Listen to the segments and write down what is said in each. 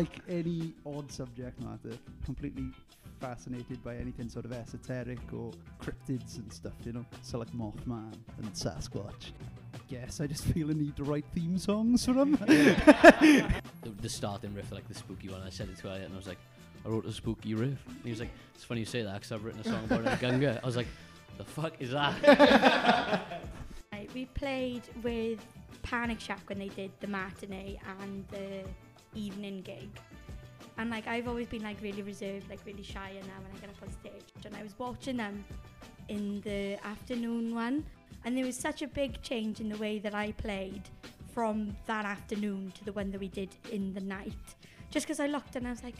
like any odd subject matter. Completely fascinated by anything sort of esoteric or cryptids and stuff, you know. So like Mothman and Sasquatch. I guess I just feel a need to write theme songs for them. the, the starting riff, like the spooky one, I said it to Elliot and I was like, I wrote a spooky riff. And he was like, it's funny you say that because I've written a song about it in Gunga. I was like, the fuck is that? We played with Panic Shack when they did the matinee and the evening gig. And like I've always been like really reserved, like really shy and now when I get up on stage. And I was watching them in the afternoon one and there was such a big change in the way that I played from that afternoon to the one that we did in the night. Just because I looked and I was like,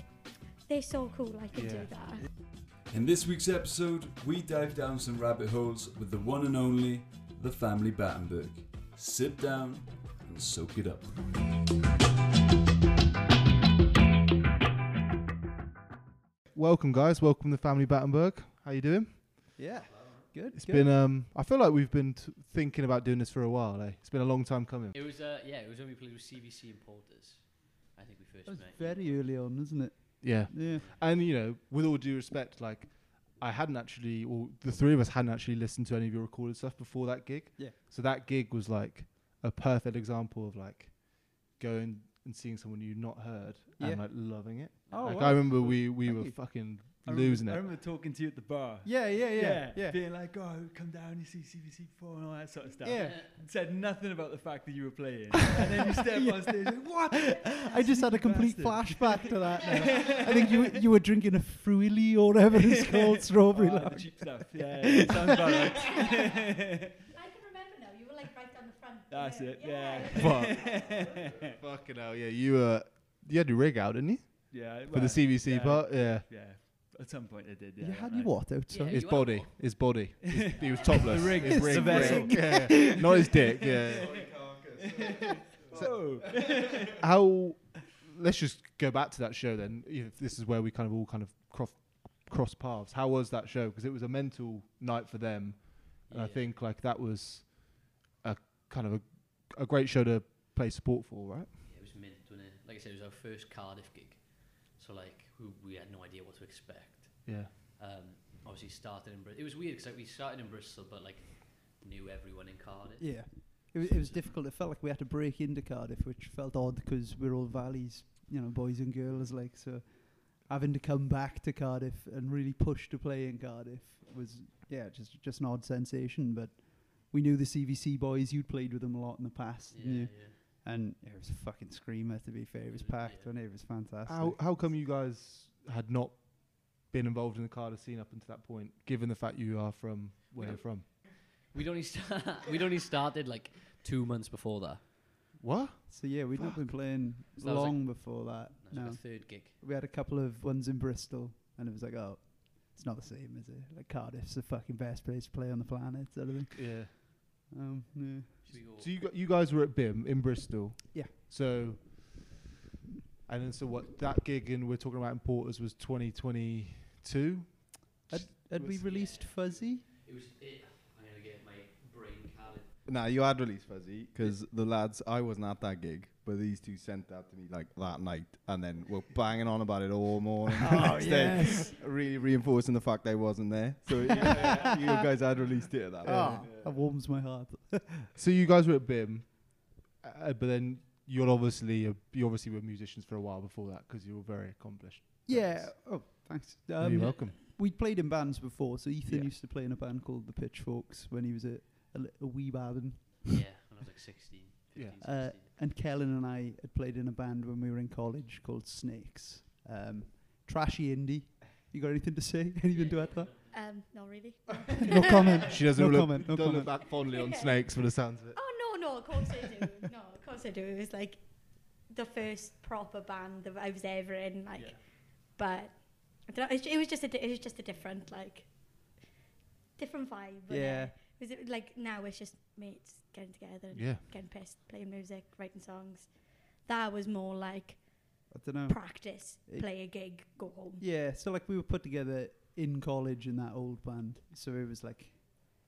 they're so cool, I could Yeah. do that. In this week's episode, we dive down some rabbit holes with the one and only, the family Battenberg. Sit down and soak it up. Welcome, guys. Welcome to the Family Battenberg. How you doing? yeah. Good. It's good. been. Um, I feel like we've been t- thinking about doing this for a while. Eh? It's been a long time coming. it was, uh, yeah, it was when we played with CVC and Porters. I think we first That was met. very early on, isn't it? Yeah, Yeah. and you know, with all due respect, like I hadn't actually, or the three of us hadn't actually listened to any of your recorded stuff before that gig. Yeah. So that gig was like a perfect example of like going and seeing someone you'd not heard Yeah. and like loving it. Oh, like wow. I remember we we Thank were you. fucking I remember- losing I remember talking to you at the bar. Yeah, yeah, yeah, yeah. Being like, oh, come down, you see CVC before and all that sort of stuff. Yeah. And said nothing about the fact that you were playing. and then you step on stage and what? I just had a complete Bastard. flashback to that. Now. I think you you were drinking a Früli or whatever it's called, strawberry Oh, cheap stuff. Yeah, yeah, sounds about right. I can remember now, you were like right on the front. That's it, yeah. Fuck. Fucking hell, yeah. You uh, you had to rig out, didn't you? Yeah. For the well, CVC yeah, part, yeah. Yeah. At some point I did, yeah. you had I- your what Yeah. His you had body, his body. His- he was topless. The rig, his the rig, vessel. rig, yeah. Not his dick. Yeah. Whoa. How? Let's just go back to that show then. If this is where we kind of all kind of cross cross paths. How was that show? Because it was a mental night for them, and I Yeah. think like that was a kind of a, a great show to play support for, right? Yeah, it was mint, wasn't it? Like I said, it was our first Cardiff gig. So, like, we, we had no idea what to expect. Yeah. Um, obviously, started in Bristol. It was weird because like, we started in Bristol, but, like, knew everyone in Cardiff. Yeah. It was, it was difficult. It felt like we had to break into Cardiff, which felt odd because we're all valleys, you know, boys and girls. Like so, having to come back to Cardiff and really push to play in Cardiff was yeah, just just an odd sensation. But we knew the CVC boys. You'd played with them a lot in the past, Yeah, yeah. and it was a fucking screamer. To be fair, it was Yeah. packed, and it was fantastic. How how come you guys had not been involved in the Cardiff scene up until that point, given the fact you are from where We you're from? We'd only, sta- we'd only started, like, two months before that. What? So yeah, we'd not been playing So that was like- long before that. That No, like a third gig. we had a couple of ones in Bristol, and it was like, oh, it's not the same, is it? Like Cardiff's the fucking best place to play on the planet, sort of thing. Yeah. Um, yeah. Should we go? So you gu- you guys were at BIMM in Bristol. Yeah. So. And then so what that gig and we're talking about in Porters was 2022. Had, had we Was- released Fuzzy? It was it. I'm going to get my brain calendar. Nah, you had released Fuzzy because the lads, I wasn't at that gig, but these two sent that to me like that night, and then were banging on about it all morning. Oh, yes. really reinforcing the fact I wasn't there. So yeah, you guys had released it at that. Ah, point. that warms my heart. So you guys were at BIMM, uh, but then you're obviously a, you obviously were musicians for a while before that because you were very accomplished. Yeah. Oh, thanks. You're Um, welcome. we'd played in bands before, so Ethan Yeah. used to play in a band called the Pitchforks when he was a, a, li- a wee babbin. Yeah, when I was like 16, 15, Yeah. Uh, and Kellen and I had played in a band when we were in college called Snakes. Um, trashy indie. You got anything to say? Anything to add to that? Um, not really. no comment. She doesn't no look, comment. No don't comment. look back fondly on snakes for the sounds of it. Oh no, no, of course I do. no, of course I do. It was like the first proper band that I was ever in. Like, Yeah. but I don't know, it, it was just a, di- it was just a different like different vibe. Yeah. it? Was it like now it's just mates getting together, and Yeah. getting pissed, playing music, writing songs. That was more like I don't know. practice, It- play a gig, go home. Yeah, so like we were put together in college in that old band, so it was like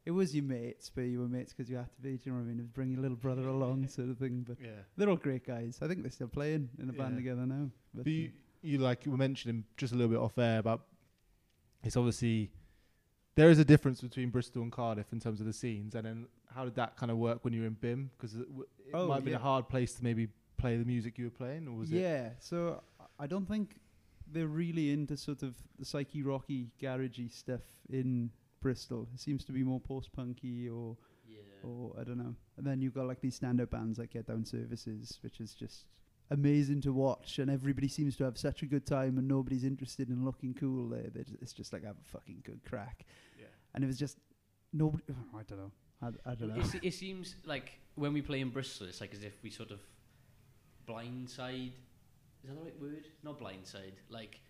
it was your mates, but you were mates because you had to be. Do you know what I mean? It was bring your little brother along, sort of thing. But Yeah. they're all great guys. I think they're still playing in a band together now. But, But you, uh, you like you were mentioning just a little bit off air about it's obviously there is a difference between Bristol and Cardiff in terms of the scenes, and then how did that kind of work when you were in BIMM? Because it, w- it Oh, might have been a hard place to maybe play the music you were playing, or was it? yeah, so I- I don't think they're really into sort of the psyche rocky, garagey stuff in Bristol. It seems to be more post punky or Yeah. or I don't know. And then you've got like these stand up bands like Get Down Services, which is just amazing to watch, and everybody seems to have such a good time, and nobody's interested in looking cool. There, They're it's just like have a fucking good crack. Yeah. And it was just nobody. I don't know. I, I don't know. It, it seems like when we play in Bristol, it's like as if we sort of blindside. Is that the right word? Not blindside. Like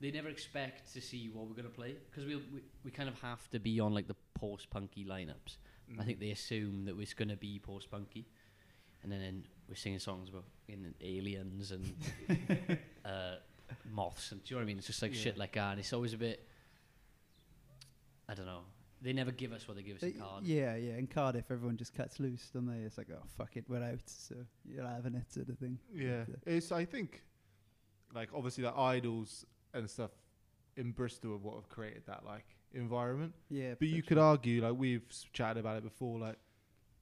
they never expect to see what we're gonna play because we we we kind of have to be on like the post punky lineups. Mm. I think they assume that it's gonna be post punky, and then we're singing songs about in aliens and uh, moths and do you know what I mean? It's just like shit like that, and it's always a bit. I don't know. They never give us what they give us They- in Cardiff. yeah, yeah. In Cardiff, everyone just cuts loose, don't they? It's like, oh fuck it, we're out, so you're having it, sort of thing. Yeah, But, uh, it's. I think, like obviously, the idols and stuff in Bristol are what have created that like environment. yeah. But you could argue, like we've chatted about it before, like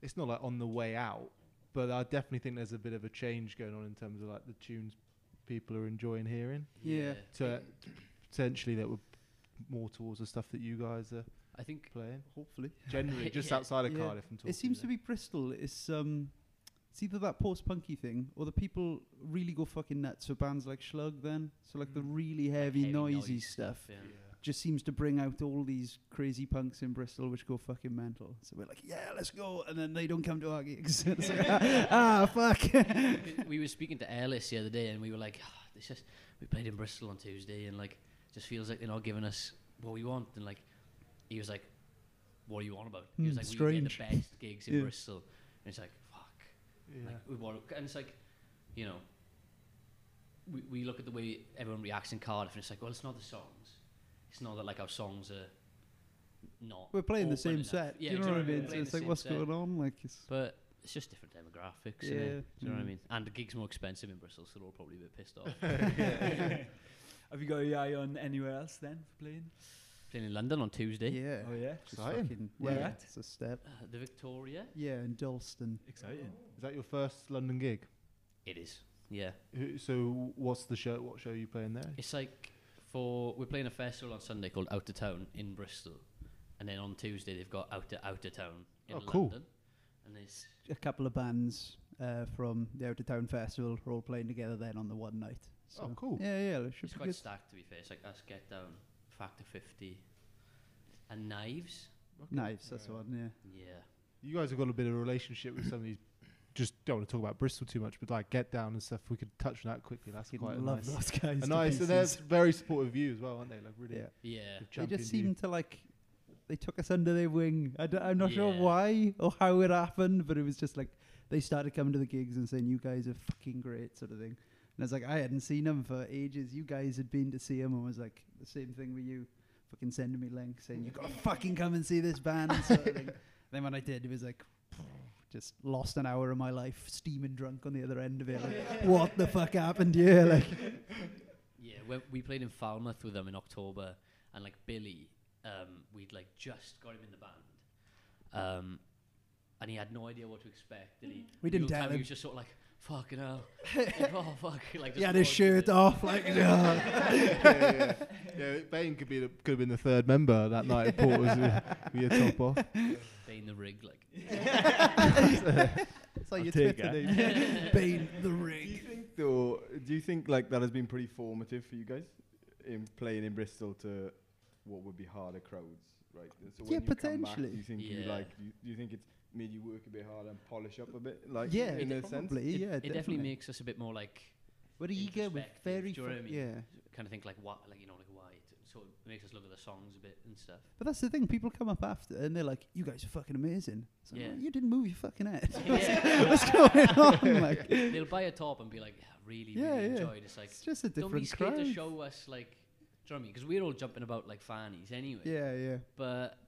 it's not like on the way out, but I definitely think there's a bit of a change going on in terms of like the tunes people are enjoying hearing. Yeah. So potentially that would more towards the stuff that you guys are I think playing. hopefully. Generally, just Yeah. outside of Yeah. Cardiff. I'm talking It seems to be Bristol. It's um, it's either that post-punky thing or the people really go fucking nuts for bands like Slug. Then, so like the Mm. really like heavy, noisy noise stuff, yeah. Just seems to bring out all these crazy punks in Bristol, which go fucking mental. So we're like, yeah, let's go, and then they don't come to our gigs. it's like, ah, fuck. We were speaking to Ellis the other day, and we were like, oh, "This just we played in Bristol on Tuesday, and like, just feels like they're not giving us what we want." And like, he was like, "What are you on about?" He was Hmm, like, "We get strange. the best gigs in Yeah. Bristol," and it's like, "Fuck." Yeah. Like, we want, and it's like, you know, we we look at the way everyone reacts in Cardiff, and it's like, well, it's not the songs. It's not that like our songs are not. we're playing the same enough. set. Yeah, Do you know what I mean? So it's like, what's set. going on? Like, it's But it's just different demographics. Yeah, Yeah. Do you know what I mm. mean? And the gig's more expensive in Bristol, so they're all probably a bit pissed off. Have you got your eye on anywhere else then for playing? Playing in London on Tuesday. yeah. Oh yeah, Exciting. Where yeah, at? It's a step. Uh, the Victoria. Yeah, in Dalston. exciting. Is that your first London gig? It is. Yeah. So what's the show? What show are you playing there? It's like for we're playing a festival on Sunday called Out of Town in Bristol, and then on Tuesday they've got Out of Out of Town in Oh, cool. London. And there's a couple of bands uh, from the Out of Town Festival are all playing together then on the one night. So Oh, cool. Yeah, yeah, it should it's be quite good. stacked to be fair. It's like us Get Down, Factor Fifty, and Knives. Knives, that's the one. Yeah. Yeah. You guys have got a bit of a relationship with some of these. Just don't want to talk about Bristol too much, but like Get Down and stuff. We could touch on that quickly. That's Fucking quite a love nice, those guys. a nice, and they're very supportive of you as well, aren't they? Like really, Yeah. Yeah. they've They just you. seem to like. They took us under their wing. I d- I'm not sure why or how it happened, but it was just like they started coming to the gigs and saying, "You guys are fucking great," sort of thing. And I was like I hadn't seen them for ages. You guys had been to see them, and was like the same thing with you, fucking sending me links saying you gotta fucking come and see this band. Sort of thing. Then when I did, it was like. Just lost an hour of my life, steaming drunk on the other end of it. Like, what the fuck happened here? Like, Yeah, we played in Falmouth with them in October, and like Billy, um, we'd like just got him in the band, um, and he had no idea what to expect. Did he? We didn't tell him. He was just sort of like, "Fucking hell!" like, oh fuck! Like he just had his shirt in. off, like, "Ugh." yeah, yeah. yeah, Bane could be the, could have been the third member that night at Porter's with your top off. Bane the rig, like. It's like I'll your take Twitter name. Bane the rig. Do you think though? Do you think like that has been pretty formative for you guys in playing in Bristol to what would be harder crowds, right? So Yeah, when you come back, potentially. do you think you like? Do you, do you think it's made you work a bit harder and polish up a bit, like Yeah, in a probably. sense? It, yeah, it definitely makes us a bit more like We're eager, we're introspective, very, do you know what I mean? yeah. kind of think like what, like you know, like why. So it sort of makes us look at the songs a bit and stuff. But that's the thing. People come up after and they're like, "You guys are fucking amazing." So Yeah. you didn't move your fucking head. yeah. What's going on? Like, They'll buy a top and be like, yeah, really, Yeah, really yeah. enjoyed. It's like it's just a different. don't be different scared crowd. to show us like, do you know what I mean? Because we're all jumping about like fannies anyway. Yeah, yeah. But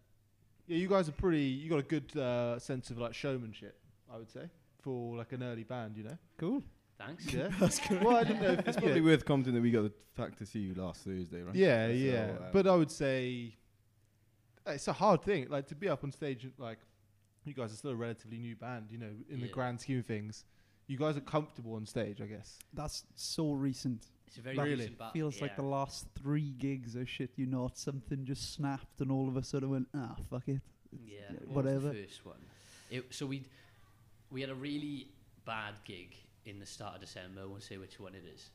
Yeah, you guys are pretty. You got a good uh, sense of like showmanship, I would say, for like an early band. You know. Cool. Thanks. Yeah. That's good. Well, I didn't know. If, It's yeah. probably worth commenting that we got the fact to see you last Thursday, right? Yeah, So, yeah. um, but I would say it's a hard thing, like to be up on stage. and, Like you guys are still a relatively new band, you know, in the grand scheme of things. You guys are comfortable on stage, I guess. That's so recent. It's a very Really? recent ba- Feels like the last three gigs are shit you not. Something just snapped and all of a sudden went, ah, fuck it. Yeah, Yeah, what was whatever. the first one? It, so we we had a really bad gig in the start of December. I won't say which one it is.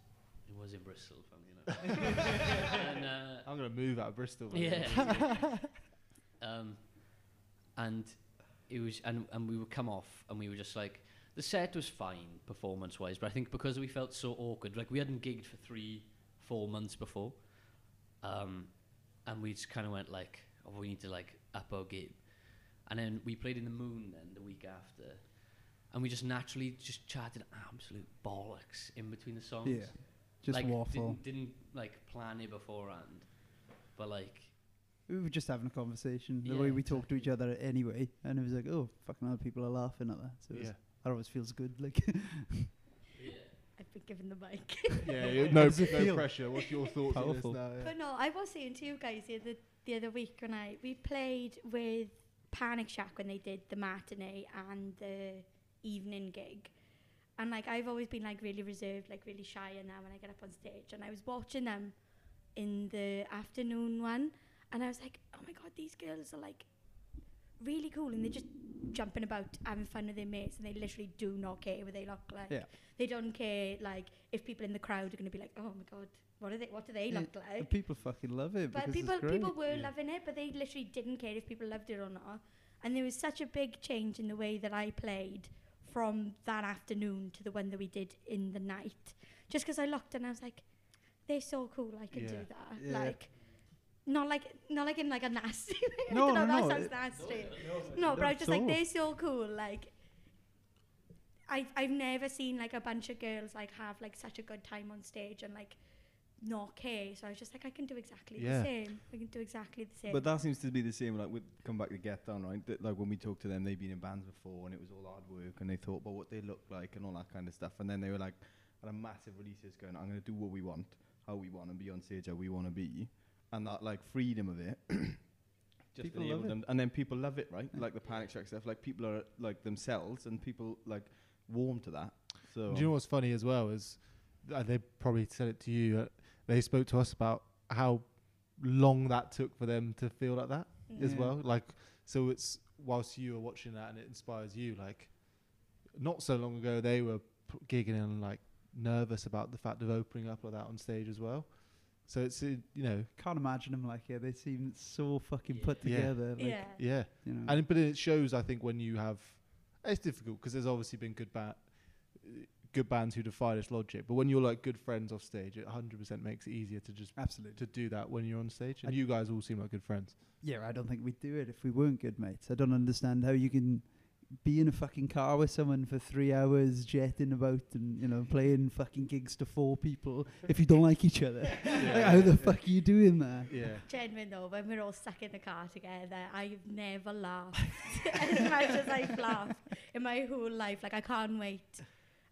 It was in Bristol, funnily enough. and, uh, I'm gonna move out of Bristol. man. yeah. um, and it was, and and we would come off, and we were just like, the set was fine performance wise, but I think because we felt so awkward, like we hadn't gigged for three, four months before, um, and we just kind of went like, oh, we need to like up our game, and then we played in the Moon then the week after, and we just naturally just chatted absolute bollocks in between the songs. Yeah. Just like, waffle. Didn't, didn't like plan it beforehand, but like We were just having a conversation the Yeah, way we talk to each other anyway, and it was like, oh, fucking hell, people are laughing at that. So it was- yeah. That always feels good. Like, I've been given the mic. yeah, yeah, no, does it no feel? pressure. What's your thoughts on Powerful. this now? Yeah. But no, I was saying to you guys the other, the other week when I we played with Panic Shack when they did the matinee and the evening gig. And like I've always been like really reserved, like really shy and now when I get up on stage and I was watching them in the afternoon one and I was like, Oh my god, these girls are like really cool and they're just jumping about having fun with their mates and they literally do not care what they look like. Yeah. They don't care like if people in the crowd are gonna be like, Oh my god, what are they what do they Yeah, look like? and people fucking love it. But people people were Yeah. loving it, but they literally didn't care if people loved it or not. And there was such a big change in the way that I played from that afternoon to the one that we did in the night. Just because I looked and I was like, they're so cool, I can do that. Yeah. Like, not like not like in like a nasty way. I No, don't know, no, that no, sounds nasty. No, but I was just at like, they're so cool. Like, I've I've never seen like a bunch of girls like have like such a good time on stage and like not care. So I was just like, I can do exactly Yeah. the same. I can do exactly the same. But that seems to be the same. Like, with come back to Get Down, right? That, like when we talked to them, they've been in bands before, and it was all hard work, and they thought about what they looked like and all that kind of stuff. And then they were like, at a massive release releases going, I'm going to do what we want, how we want, and be on stage how we want to be, and that like freedom of it. just People enabled love it. them, and then people love it, right? Yeah. Like the Panic Shack stuff. Like people are like themselves, and people like warm to that. So Do you know what's funny as well is uh, they probably said it to you. Uh, they spoke to us about how long that took for them to feel like that as well. Like, so it's whilst you are watching that and it inspires you. Like, not so long ago they were p- gigging and like nervous about the fact of opening up like that on stage as well. So it's uh, you know Can't imagine them like it. They seem so fucking Yeah. put Yeah. together. Like, yeah. yeah. You know. And but it shows, I think, when you have, it's difficult because there's obviously been good ba- good bands who defy this logic. But when you're like good friends off stage, it 100% makes it easier to just Absolutely. to do that when you're on stage. And I- you guys all seem like good friends. Yeah, I don't think we'd do it if we weren't good mates. I don't understand how you can be in a fucking car with someone for three hours, jetting about and you know playing fucking gigs to four people if you don't like each other. Like, how the fuck are you doing that? Yeah. Genuine though, when we're all stuck in the car together, I've never laughed as much as I've laughed in my whole life. Like I can't wait.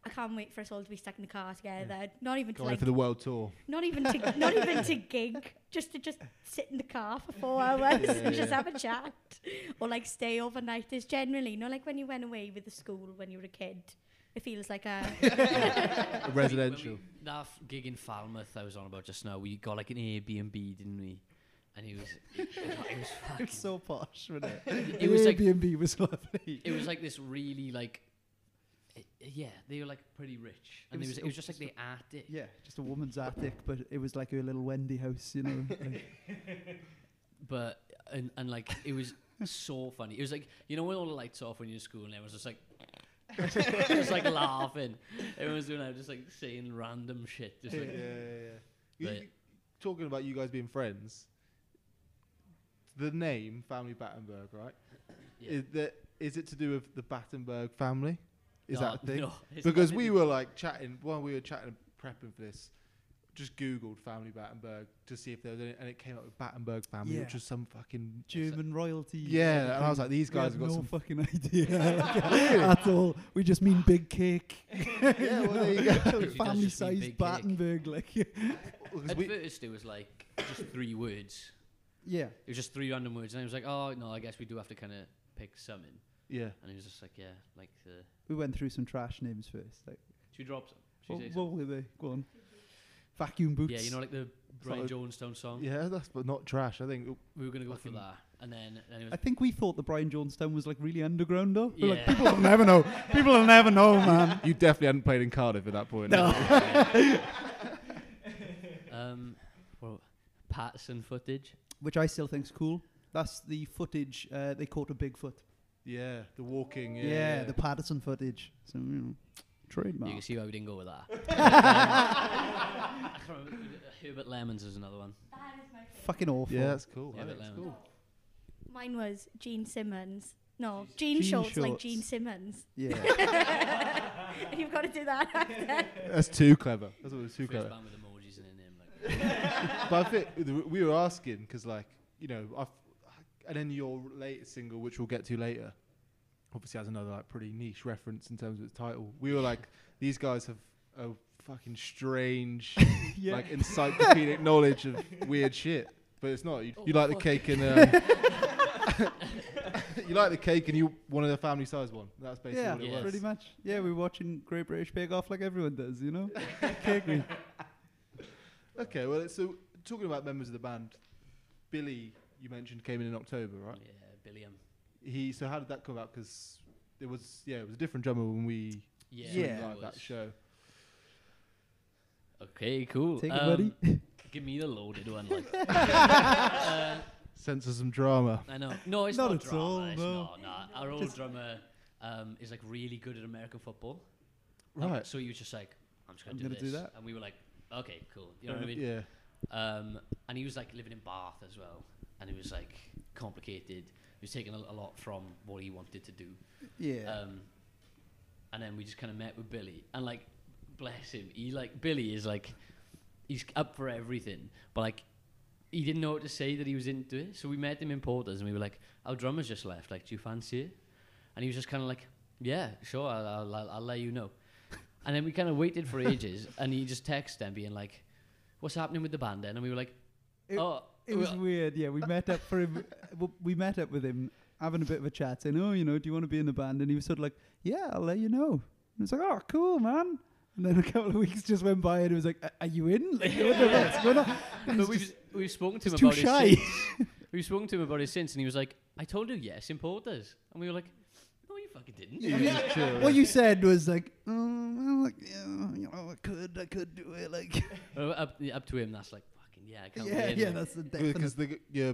I can't wait for us all to be stuck in the car together. Not even to Going like, for the world tour. not even to, not even to gig. Just to just sit in the car for four hours Yeah, and just have a chat, or like stay overnight. Is generally not like when you went away with the school when you were a kid. It feels like a Residential. When we, that gig in Falmouth I was on about just now, we got like an Airbnb, didn't we? And it was, it, it was fucking, so posh, wasn't it? It was like- Airbnb was lovely. it was like this really like, i- yeah, they were like pretty rich, and it was- was, it was just like the attic. Yeah, just a woman's attic, but it was like her little Wendy house, you know. like- but and and like it was so funny. It was like you know when all the lights off when you're in school and everyone's just like just like laughing. Everyone's doing that, just like saying random shit. Just yeah, like yeah, yeah. You- But- you- talking about you guys being friends, the name Family Battenberg, right? yeah. Is, that, is it to do with the Battenberg family? Is No, that a thing? no, it's because we were like chatting while we were chatting and prepping for this just googled family Battenberg to see if there was any, and it came up with Battenberg family, Yeah. which was some fucking German royalty. Yeah, and I was like, these guys have have got no some. fucking idea at all. We just mean big cake. yeah, well, there you go. does just Family mean sized big cake. Battenberg, like. 'Cause At we- first, it was like just three words. yeah. It was just three random words, and I was like, oh no, I guess we do have to kind of pick some in. Yeah, And he was just like, yeah, like the. We went through some trash names first. Like, Should drops. drop some? What, what were they? Go on. Vacuum boots. Yeah, you know, like the Brian like- Jonestown song. yeah, that's but not trash. I think We were gonna go Fucking- for that, and then and it was I think we thought the Brian Jonestown was like really underground though. We're like, Yeah. people will never know. People will never know, man. you definitely hadn't played in Cardiff at that point. No. um, well, Patterson footage. Which I still think's cool. That's the footage uh, they caught a Bigfoot. Yeah, the walking. Yeah, Yeah, yeah. the Patterson footage. So, you know, trademark. You can see why we didn't go with that. I Herbert Lemons is another one. That is my favourite. Fucking awful. yeah, that's cool. Yeah, I but think it's lemon. cool. Mine was Gene Simmons. No, Gene, Gene Schultz, like Gene Simmons. Yeah. You've got to do that after. That's too clever. That's what was too First clever. band with emojis in their name. Like, but I think th- we were asking because, like, you know, I've, and then your latest single, which we'll get to later, obviously has another like pretty niche reference in terms of its title. We were like, these guys have a fucking strange, yeah. like encyclopedic knowledge of weird shit. But it's not. You, Oh, you like the cake and um, you like the cake and you wanted a family size one. That's basically yeah, what it Yes. was. pretty much. Yeah, we're watching Great British Bake Off like everyone does, you know? Cake me. Okay, well, so talking about members of the band, Billy, you mentioned came in in October, right? Yeah, Billiam. He. So how did that come about? Because it was yeah, it was a different drummer when we Yeah, Yeah. like that show. Okay, cool. Take it, Um, buddy. Give me the loaded one. Like. uh, Sense of some drama. I know. No, it's Not not, at drama. all, it's no. not. Nah. Our old Just- drummer um, is like really good at American football. Like, Right. so he was just like, I'm just gonna I'm do gonna this. do that. And we were like, okay, cool. You know what I mean? Yeah. Um, and he was like living in Bath as well, and it was like complicated. He was taking a, a lot from what he wanted to do. Yeah. Um, and then we just kind of met with Billy, and like, bless him, he like Billy is like, he's up for everything, but like, he didn't know what to say that he was into it. So we met him in Porters, and we were like, our drummer's just left. Like, do you fancy it? And he was just kind of like, yeah, sure, I'll, I'll, I'll, I'll let you know. and then we kind of waited for ages, and he just texted them being like, what's happening with the band then? And we were like, It- oh, It was weird. Yeah, we met up for him. We met up with him, having a bit of a chat, saying, "Oh, you know, do you want to be in the band?" And he was sort of like, "Yeah, I'll let you know." And it's like, "Oh, cool, man." And then a couple of weeks just went by, and it was like, "Are you in? Like, what the fuck's going on?" But we've, we've spoken to him too about shy. it since. we've spoken to him about it since, and he was like, I told you yes in Porters. And we were like, no, you fucking didn't. Just what you said was like, "Oh, well, like, yeah, you know, I could, I could do it." Like, Uh, up, up to him, that's like, yeah, I can't yeah, wait. yeah, that's the. Because the yeah,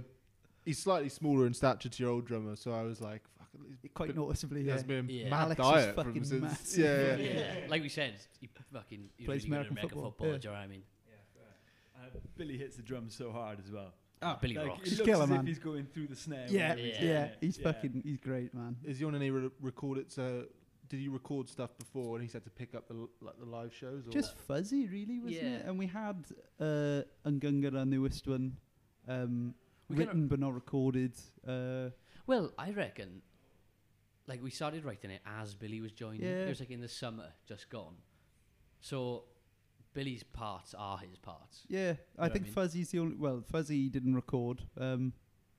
he's slightly smaller in stature to your old drummer, so I was like, fuck, quite been- noticibly. He Yeah. has been Yeah. mad Alex diet from since. massive. Yeah, yeah. yeah. like we said, he fucking he Plays really American American football, football. yeah. Do you know what I mean? Uh, Billy hits the drums so hard as well. Ah, Billy like, rocks. It looks kill as him, if man. he's going through the snare. Yeah, whenever yeah, he's doing he's Yeah. fucking, he's great, man. Is he on any re- recorded? So did you record stuff before, and he had to pick up the l- like the live shows? Or Just fuzzy, really, wasn't it? And we had uh, Ungunga, our newest one, um, We kinda- written but not recorded. Uh, Well, I reckon, like we started writing it as Billy was joining. Yeah. It was like in the summer, just gone. So Billy's parts are his parts. yeah, I know what I think mean? Fuzzy's the only. Well, Fuzzy didn't record. Um,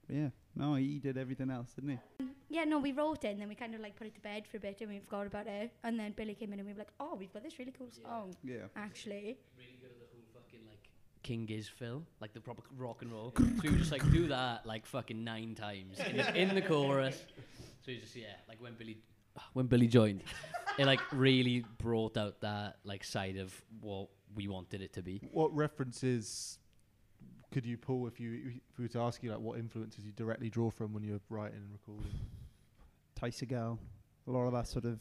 yeah, no, he did everything else, didn't he? Yeah, no, we wrote it and then we kind of like put it to bed for a bit and we forgot about it. And then Billy came in and we were like, oh, we've got this really cool song, Yeah. actually. Really good at the whole fucking like King Giz fill, like the proper rock and roll. so we would just like do that like fucking nine times in, his- in the chorus. So he just yeah, like when Billy when Billy joined, it like really brought out that like side of what we wanted it to be. what references could you pull if you if we were to ask you like what influences you directly draw from when you're writing and recording? Ty Segall, a lot of that sort of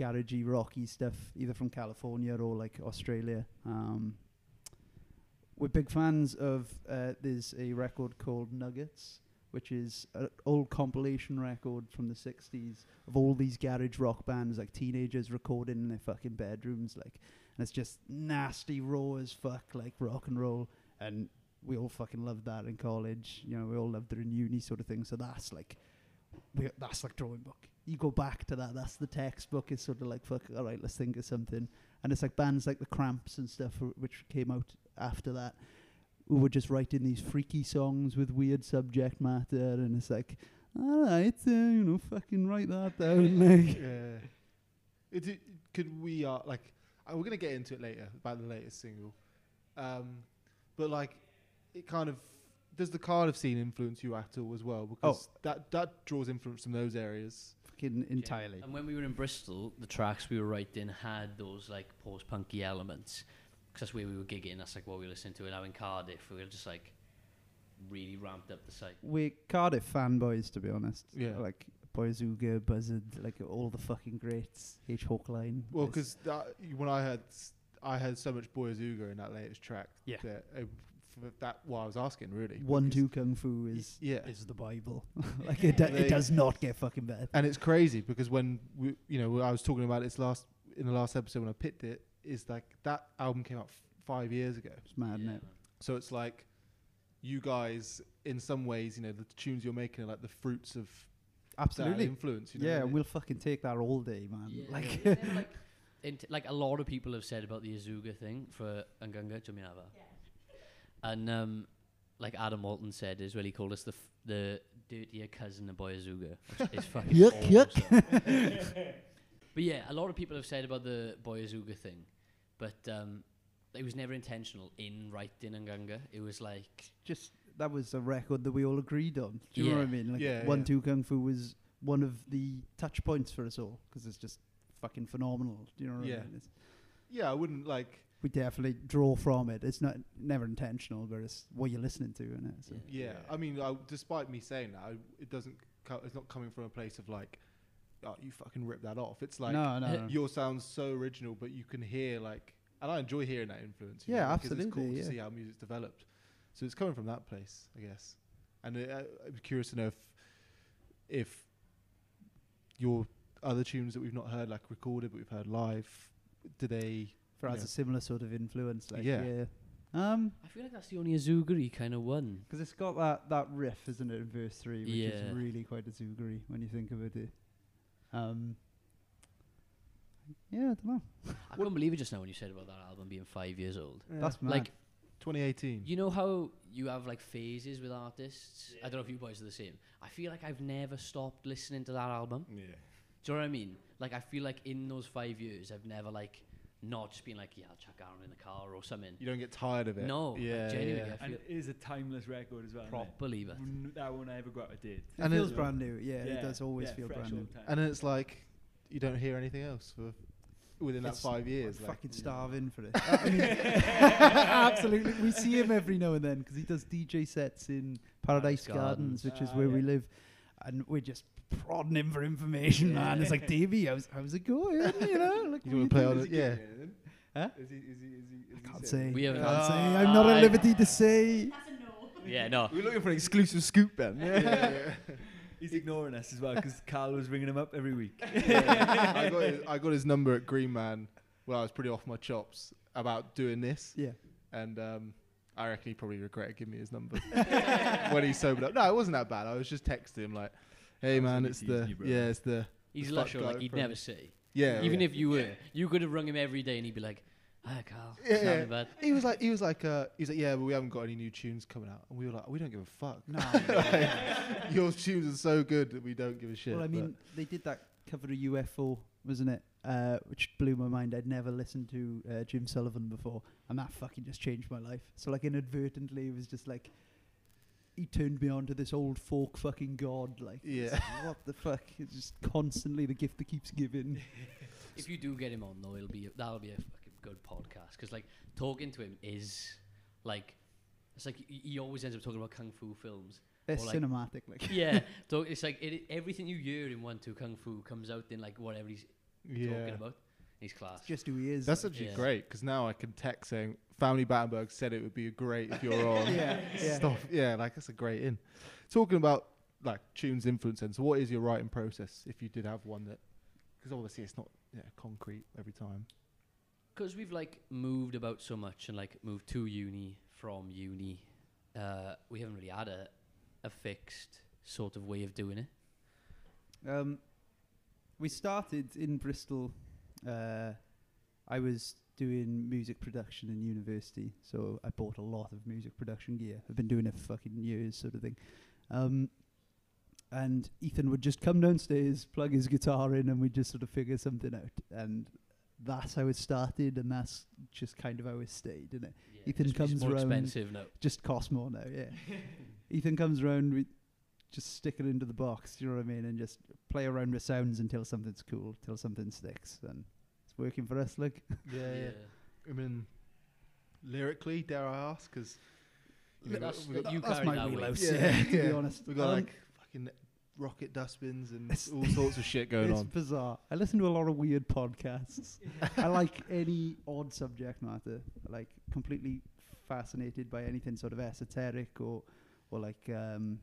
garagey, rocky stuff, either from California or like Australia. Um, we're big fans of. Uh, there's a record called Nuggets which is an old compilation record from the 60s of all these garage rock bands, like teenagers recording in their fucking bedrooms. Like, and it's just nasty, raw as fuck, like rock and roll. And we all fucking loved that in college. You know, we all loved it in uni, sort of thing. So that's like, we, that's like drawing book. You go back to that. That's the textbook. It's sort of like fuck. All right, let's think of something. And it's like bands like the Cramps and stuff, wh- which came out after that, who were just writing these freaky songs with weird subject matter. And it's like, all right, uh, you know, fucking write that down. like, yeah. It, it, could we uh, like uh, we're gonna get into it later about the latest single, um, but like it kind of does the Cardiff scene influence you at all as well? Oh. Because that that draws influence from those areas. fucking entirely. And when we were in Bristol, the tracks we were writing had those like post-punky elements. Because that's where we were gigging. That's like what we were listening to. And now in Cardiff, we were just like really ramped up the site. We're Cardiff fanboys, to be honest. Yeah. Like Boy Azooga, Buzzard, like all the fucking greats. H. Hawkline. Well, It's- because when I heard s- I heard so much Boy Azooga in that latest track. Yeah. that, for that why I was asking really. one two kung fu is Yeah. is the Bible. like it, do, it does not get fucking better. and it's crazy because when we, you know, I was talking about this last in the last episode when I picked it, is like that album came out f- five years ago. It's mad, Yeah, innit? man. So it's like you guys, in some ways, you know, the tunes you're making are like the fruits of that Absolutely. influence. You know, Yeah, and and we'll fucking take that all day, man. Yeah, like, yeah, like, int- like a lot of people have said about the Azooga thing for Angunga Juminava. And um, like Adam Walton said as well, he called us the f- the dirtier cousin of Boy Azooga, which is fucking Yuck, yuck. awesome. but yeah, a lot of people have said about the Boy Azooga thing, but um, it was never intentional in writing Angunga. It was like just that was a record that we all agreed on. Do you know what I mean? Like Yeah, one yeah. two kung fu was one of the touch points for us all because it's just fucking phenomenal. Do you know what Yeah. I mean? It's, yeah, I wouldn't like. We definitely draw from it. It's not never intentional, but it's what you're listening to, isn't it? So. Yeah. Yeah, I mean, I, despite me saying that, I, it doesn't. Co- it's not coming from a place of like, oh, you fucking rip that off. It's like no, no, no. your sounds so original, but you can hear like, and I enjoy hearing that influence. Yeah, know, because It's absolutely, cool yeah. to see how music's developed. So it's coming from that place, I guess. And uh, I'm curious to know if, if your other tunes that we've not heard, like recorded but we've heard live, do they? For us Yeah. a similar sort of influence. Like, Yeah. yeah. Um, I feel like that's the only Azooga kind of one. because it's got that that riff, isn't it, in verse three, which Yeah. is really quite a when you think about it. Um, yeah, I don't know. I couldn't believe it just now when you said about that album being five years old. That's mad. Like 2018. You know how you have like phases with artists? I don't know if you boys are the same. I feel like I've never stopped listening to that album. Yeah. Do you know what I mean? Like I feel like in those five years I've never like not just being like, yeah, I'll chuck Aaron in the car or something. You don't get tired of it. No, like, yeah, genuinely, yeah. And it is a timeless record as well. isn't it? prop believer. N- That won't ever go out of date. It And feels it- brand new. Yeah, Yeah, it does always yeah, feel brand new. And it's like you don't hear anything else for within that five years. Like, fucking starving for it. I mean, absolutely. We see him every now and then because he does DJ sets in Paradise Gardens. Gardens, which is Ah, where we yeah. live, and we're just prodding him for information, man. It's like, Davey, how's, how's it going? You know, like, You wanna play on it? Yeah. Huh? Is he, is he, is he, I he can't saying- say. We I haven't- can't say. Ah, I'm not at liberty to say. That's a no. Yeah, no. We're looking for an exclusive scoop, Ben. He's ignoring us as well because Carl was ringing him up every week. I got his, I got his number at Green Man when I was pretty off my chops about doing this, Yeah. and um, I reckon he probably regretted giving me his number when he sobered up. No, it wasn't that bad. I was just texting him like, "Hey man, only it's the you, yeah, it's the He's the lush, fuck like guy he'd from- never say. yeah." Even yeah. if you were, you could have rung him every day and he'd be like, "Hi, Carl." Yeah, it's yeah. not bad. he was like, he was like, uh, he was like, yeah, but we haven't got any new tunes coming out, and we were like, we don't give a fuck. No. Your tunes are so good that we don't give a shit. well, I but- mean, they did that cover of UFO, wasn't it? Uh, which blew my mind. I'd never listened to uh, Jim Sullivan before, and that fucking just changed my life. So, like, inadvertently, it was just like he turned me on to this old folk fucking god. Like, Yeah. like, what the fuck? It's just constantly the gift that keeps giving. If you do get him on though, it'll be that'll be a fucking good podcast because like talking to him is like it's like he, he always ends up talking about kung fu films. It's Or like- cinematic, like. yeah, so it's like it, everything you hear in one two kung fu comes out in like whatever he's yeah. talking about. He's class. Just who he is. That's like. actually Yeah. great because now I can text saying Family Battenberg said it would be great if you're on. yeah, yeah. Stuff. Yeah, like that's a great in. Talking about like tunes influence, then. So, what is your writing process if you did have one that? Because obviously it's not yeah, concrete every time. Because we've like moved about so much and like moved to uni from uni, uh, we haven't really had a, a fixed sort of way of doing it. Um, we started in Bristol. Uh, I was doing music production in university, so I bought a lot of music production gear. I've been doing it for fucking years, sort of thing. Um, and Ethan would just come downstairs, plug his guitar in, and we'd just sort of figure something out. And that's how it started, and that's just kind of how it stayed, isn't it? Ethan just- it's comes more round- expensive now. Just costs more now, yeah. Ethan comes around, just stick it into the box, you know what I mean, and just play around with sounds until something's cool, till something sticks, and it's working for us. Like, Yeah, yeah. I mean, lyrically, dare I ask? Because That's- we got, you that's my that wheelhouse. Yeah, Yeah, to be honest, we got Um, like fucking rocket dustbins and It's- all sorts of shit going it's on. It's bizarre. I listen to a lot of weird podcasts. I like any odd subject matter. Like completely fascinated by anything sort of esoteric or or like um,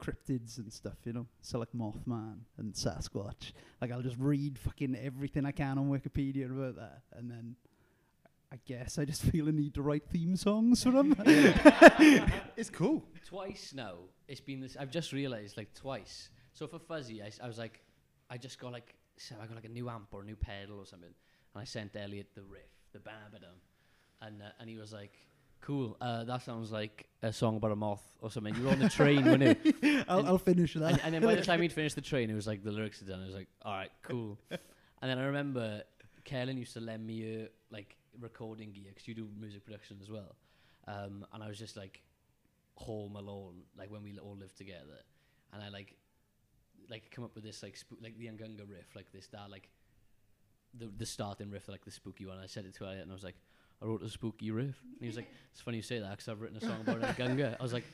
cryptids and stuff. You know, so like Mothman and Sasquatch. Like I'll just read fucking everything I can on Wikipedia about that, and then. I guess I just feel a need to write theme songs for them. It's cool. Twice now, it's been this. I've just realised like twice. So for Fuzzy, I, I was like, I just got like, so I got like a new amp or a new pedal or something, and I sent Elliot the riff, the babadum, and uh, and he was like, cool. Uh, that sounds like a song about a moth or something. You were on the train, weren't you? I'll, I'll finish that. And, and then by the time he'd finished the train, it was like the lyrics are done. I was like, all right, cool. and then I remember Kellen used to lend me uh, like recording gear because you do music production as well. Um, and I was just like home alone, like when we all lived together, and I like like come up with this like like the Angunga riff, like this that like the the starting riff, like the spooky one. I said it to Elliot, and I was like, I wrote a spooky riff. And he was like, It's funny you say that because I've written a song about Angunga. I was like,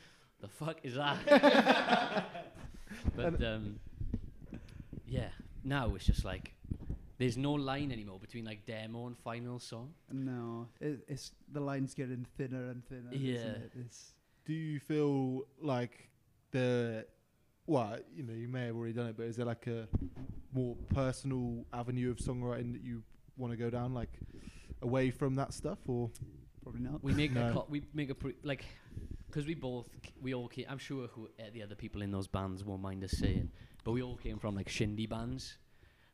The fuck is that? but um, yeah, now it's just like there's no line anymore between like demo and final song. No, it, it's the line's getting thinner and thinner. Yeah. isn't it? It's, Do you feel like the well, you know, you may have already done it, but is there like a more personal avenue of songwriting that you want to go down, like away from that stuff, or probably not. We make a No. co- we make a pre- like because we both we all came. I'm sure who uh, the other people in those bands won't mind us saying, but we all came from like shindy bands.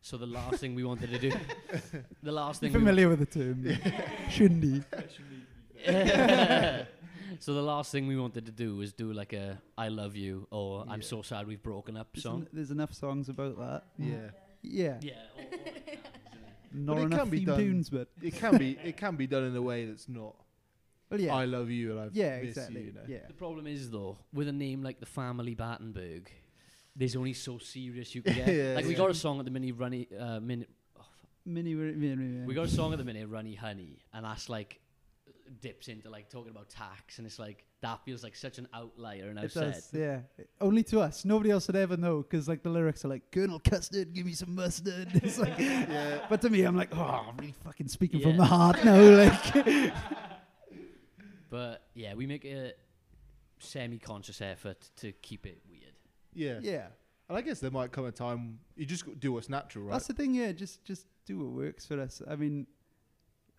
So the last thing we wanted to do, the last You thing we familiar with the term? Shindy. so the last thing we wanted to do was do like a "I love you" or "I'm so sad we've broken up" There's, song. en- there's enough songs about that. yeah, Yeah. Yeah, all, all it can, isn't it? Not But it enough can be theme done. tunes, but it can be it can be done in a way that's not. well, yeah, I love you and I yeah, miss exactly. you. you know? Yeah, The problem is though, with a name like the Family Battenberg, there's only so serious you can get. Yeah, like we got a song at the mini Runny, uh, minute. Oh, fuck. mini, mini, mini, We got a song at the minute, Runny Honey, and that's like dips into like talking about tax, and it's like that feels like such an outlier. And I've It said, does, yeah. Only to us. Nobody else would ever know because like the lyrics are like Colonel Custard, give me some mustard. It's like, Yeah. but to me, I'm like, oh, I'm really fucking speaking Yeah. from the heart now. Like, but yeah, we make a semi-conscious effort to keep it weird. yeah, yeah, And I guess there might come a time you just do what's natural, right? that's the thing. Yeah, just just do what works for us. I mean,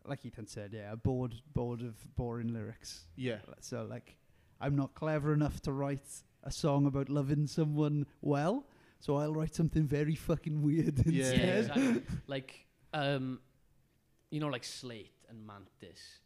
like Ethan said, yeah, bored bored of boring lyrics. yeah, So like, I'm not clever enough to write a song about loving someone well. So I'll write something very fucking weird Yeah. instead. Yeah, exactly. like, um, you know, like Slate and Mantis,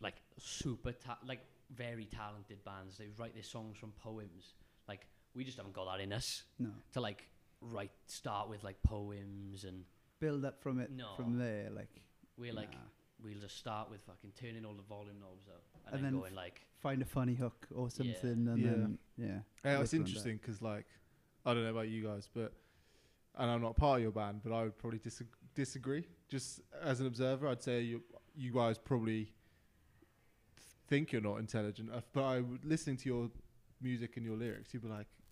like super, ta- like very talented bands. They write their songs from poems. Like, we just haven't got that in us No, to like write, start with like poems, and build up from it No. from there. Like, we're like, nah. We'll just start with fucking turning all the volume knobs up, and, And then, then going like, find a funny hook or Yeah. something, and Yeah. then yeah. Yeah, work it's around that. interesting because, like, I don't know about you guys, but and I'm not part of your band, but I would probably dis- disagree. Just as an observer, I'd say you you guys probably think you're not intelligent enough. But I would listening to your music and your lyrics, you'd be like, yeah,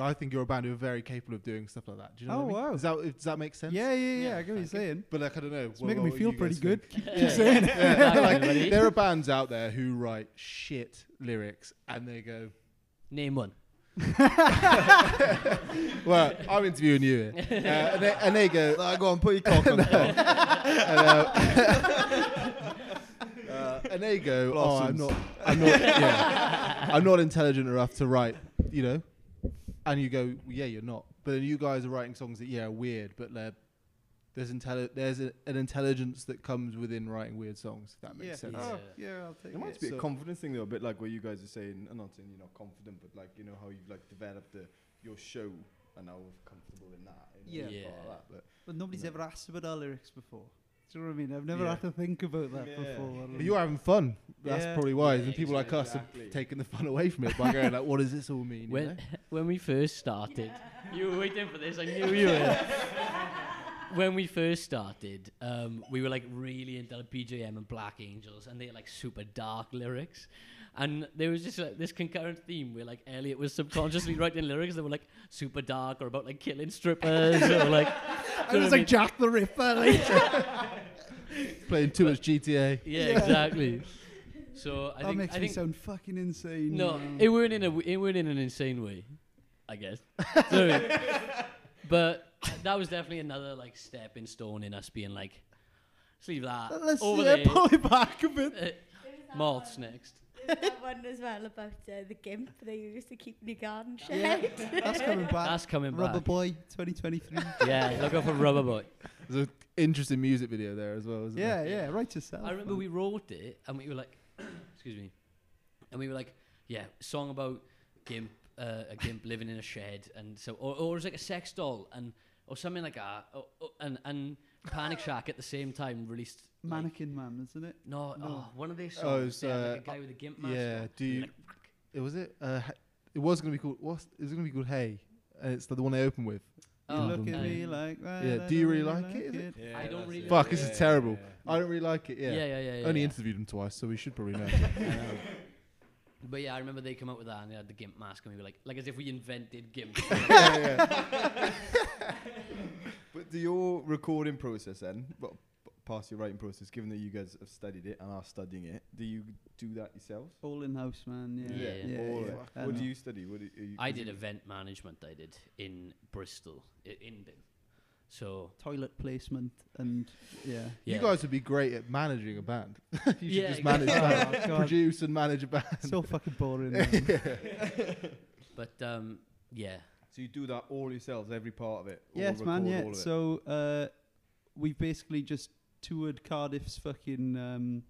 I think you're a band who are very capable of doing stuff like that. Do you know Oh, what I mean? wow. Does that, does that make sense? Yeah, yeah, yeah. Yeah, I get what you're saying. But like, I don't know. It's what- making what me feel pretty good. think? Keep Yeah. saying it. Yeah, like, there are bands out there who write shit lyrics and they go, Name one. well, I'm interviewing you here. Uh, and, they, and they go, Ah, go on, put your cock on the top. and, uh, uh, and they go, oh, I'm not, I'm not, yeah, I'm not intelligent enough to write, you know. And you go, yeah, you're not. But then you guys are writing songs that, yeah, are weird, but they're, there's intelli- there's a, an intelligence that comes within writing weird songs. If that makes Yeah. sense. Oh, yeah, I'll take It It might it. be a confidence thing though, a bit like what you guys are saying. I'm not saying you're not confident, but like you know how you've like developed the, your show and now comfortable in that. You know, Yeah. as part Yeah. that, but But nobody's No. ever asked about our lyrics before. Do you know what I mean? I've never Yeah. had to think about that Yeah. before. But you're having fun. That's Yeah. probably why. Yeah, and people like us exactly. are taking the fun away from it by going like, "What does this all mean?" When know? When we first started, you were waiting for this. I knew you were. when we first started, um, we were like really into like, BJM and Black Angels, and they had like super dark lyrics. And there was just like this concurrent theme where like Elliot was subconsciously writing lyrics that were like super dark or about like killing strippers or like. I was like Jack the Ripper. Like. Playing too much GTA. yeah, Yeah. exactly. So I that think makes I me think sound fucking insane. No, you know. it weren't in a it weren't in an insane way, I guess. So, but that was definitely another like stepping stone in us being like, let's leave that Let's over yeah, there. pull it back a bit. Uh, malts next. That one as well about uh, the gimp they used to keep in the garden Yeah, shed. that's coming back. That's coming back. Rubber back. Boy 2023. Yeah, look out for Rubber Boy. There's an interesting music video there as well, isn't yeah, there? yeah, write yourself. I remember man. we wrote it and we were like, excuse me, and we were like, yeah, song about gimp, uh, a gimp living in a shed, and so, or, or it was like a sex doll, and or something like that, or, or- and and Panic Shack at the same time released like- Mannequin Man, isn't it? no, No. oh, one of their songs. Oh, it's, they had, like, uh, a guy with a gimp mask. Yeah. on. Do you? like, It was it. Uh, it was gonna be called. What's it gonna be called Hey, and it's the, the one they open with. You oh, look at um, me like that. Yeah, do you really like it, is it? yeah, I don't that's really it. Fuck, this is Yeah, terrible. yeah, I don't really like it. Yeah, Yeah. yeah, yeah. yeah, Only yeah. interviewed him twice, so we should probably know. But yeah, I remember they come out with that and they had the gimp mask, and we were like, like as if we invented gimp. yeah, yeah. But do your recording process then, well, p- past your writing process, given that you guys have studied it and are studying it, do you do that yourselves? All in house, man. Yeah. Yeah. yeah, All yeah. of it. I What do you study? What do you, you- I did event management. I did in Bristol, i- in BIMM. So Toilet placement and yeah. yeah. You guys would be great at managing a band. you should Yeah, just manage, exactly. Oh, God. produce, and manage a band. so fucking boring. But um, yeah, So you do that all yourselves, every part of it. all yes, man. Yeah. all of it? So uh, we've basically just toured Cardiff's fucking um,